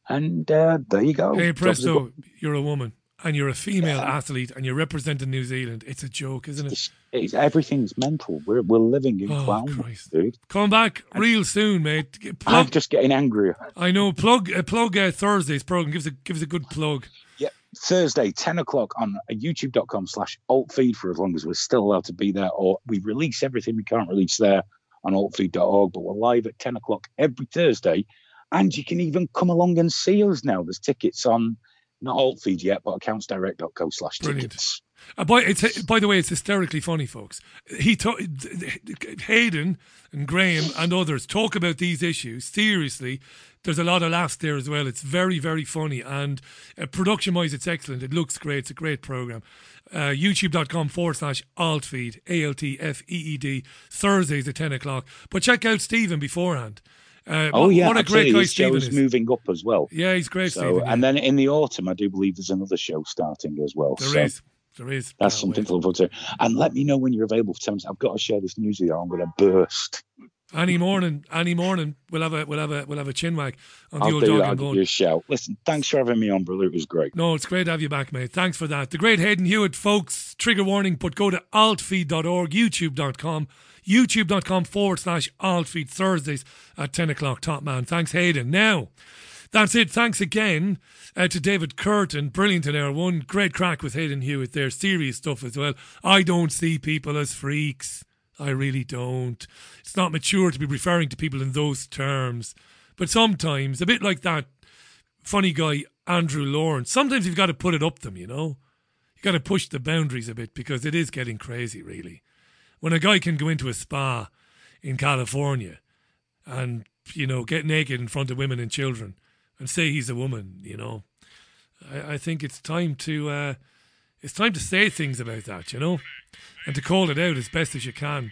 and uh, there you go. Hey, presto, you're a woman and you're a female athlete and you're representing New Zealand. It's a joke, isn't it? It's, everything's mental. We're we're living in Oh, clown, Christ. dude. Come back real soon, mate. I'm just getting angrier. I know. Plug uh, plug uh, Thursday's program. Give us a give us a good plug. Yeah, Thursday, 10 o'clock on youtube.com slash alt feed for as long as we're still allowed to be there, or we release everything we can't release there on altfeed.org, but we're live at 10 o'clock every Thursday. And you can even come along and see us now. There's tickets on not altfeed yet, but accountsdirect.co slash tickets. Uh, by, it's, by the way, it's hysterically funny, folks. He Hayden and Graham and others talk about these issues seriously. There's a lot of laughs there as well. It's very, very funny. And uh, production wise, it's excellent. It looks great. It's a great program. Uh, YouTube.com forward slash altfeed, A L T F E E D, Thursdays at 10 o'clock. But check out Stephen beforehand. Uh, Oh, what, yeah. What a absolutely. great guy His Stephen show's is. moving up as well. Yeah, he's great, So, Stephen. And then in the autumn, I do believe there's another show starting as well. There is. so There is. That's something to look forward to. And let me know when you're available for 10 minutes. I've got to share this news with you. or I'm going to burst. Any morning, any morning, we'll have a we'll have a we'll have a chin wag on the I'll old do dog that. I'll and bone. you a shout. Listen, thanks for having me on, brother. It was great. No, it's great to have you back, mate. Thanks for that. The great Hayden Hewitt, folks. Trigger warning, but go to altfeed.org, youtube.com, youtube.com forward slash altfeed Thursdays at 10 o'clock. Top man. Thanks, Hayden. Now, that's it. Thanks again uh, to David Kurten. Brilliant in hour one. Great crack with Hayden Hewitt there. Serious stuff as well. I don't see people as freaks. I really don't. It's not mature to be referring to people in those terms. But sometimes, a bit like that funny guy Andrew Lawrence. Sometimes you've got to put it up them, you know. You've got to push the boundaries a bit because it is getting crazy, really. When a guy can go into a spa in California and you know get naked in front of women and children and say he's a woman, you know, I, I think it's time to uh, it's time to say things about that, you know, and to call it out as best as you can.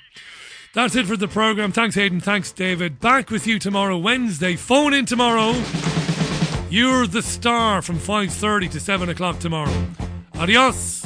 That's it for the program. Thanks, Hayden. Thanks, David. Back with you tomorrow, Wednesday. Phone in tomorrow. You're the star from 5.30 to 7 o'clock tomorrow. Adios.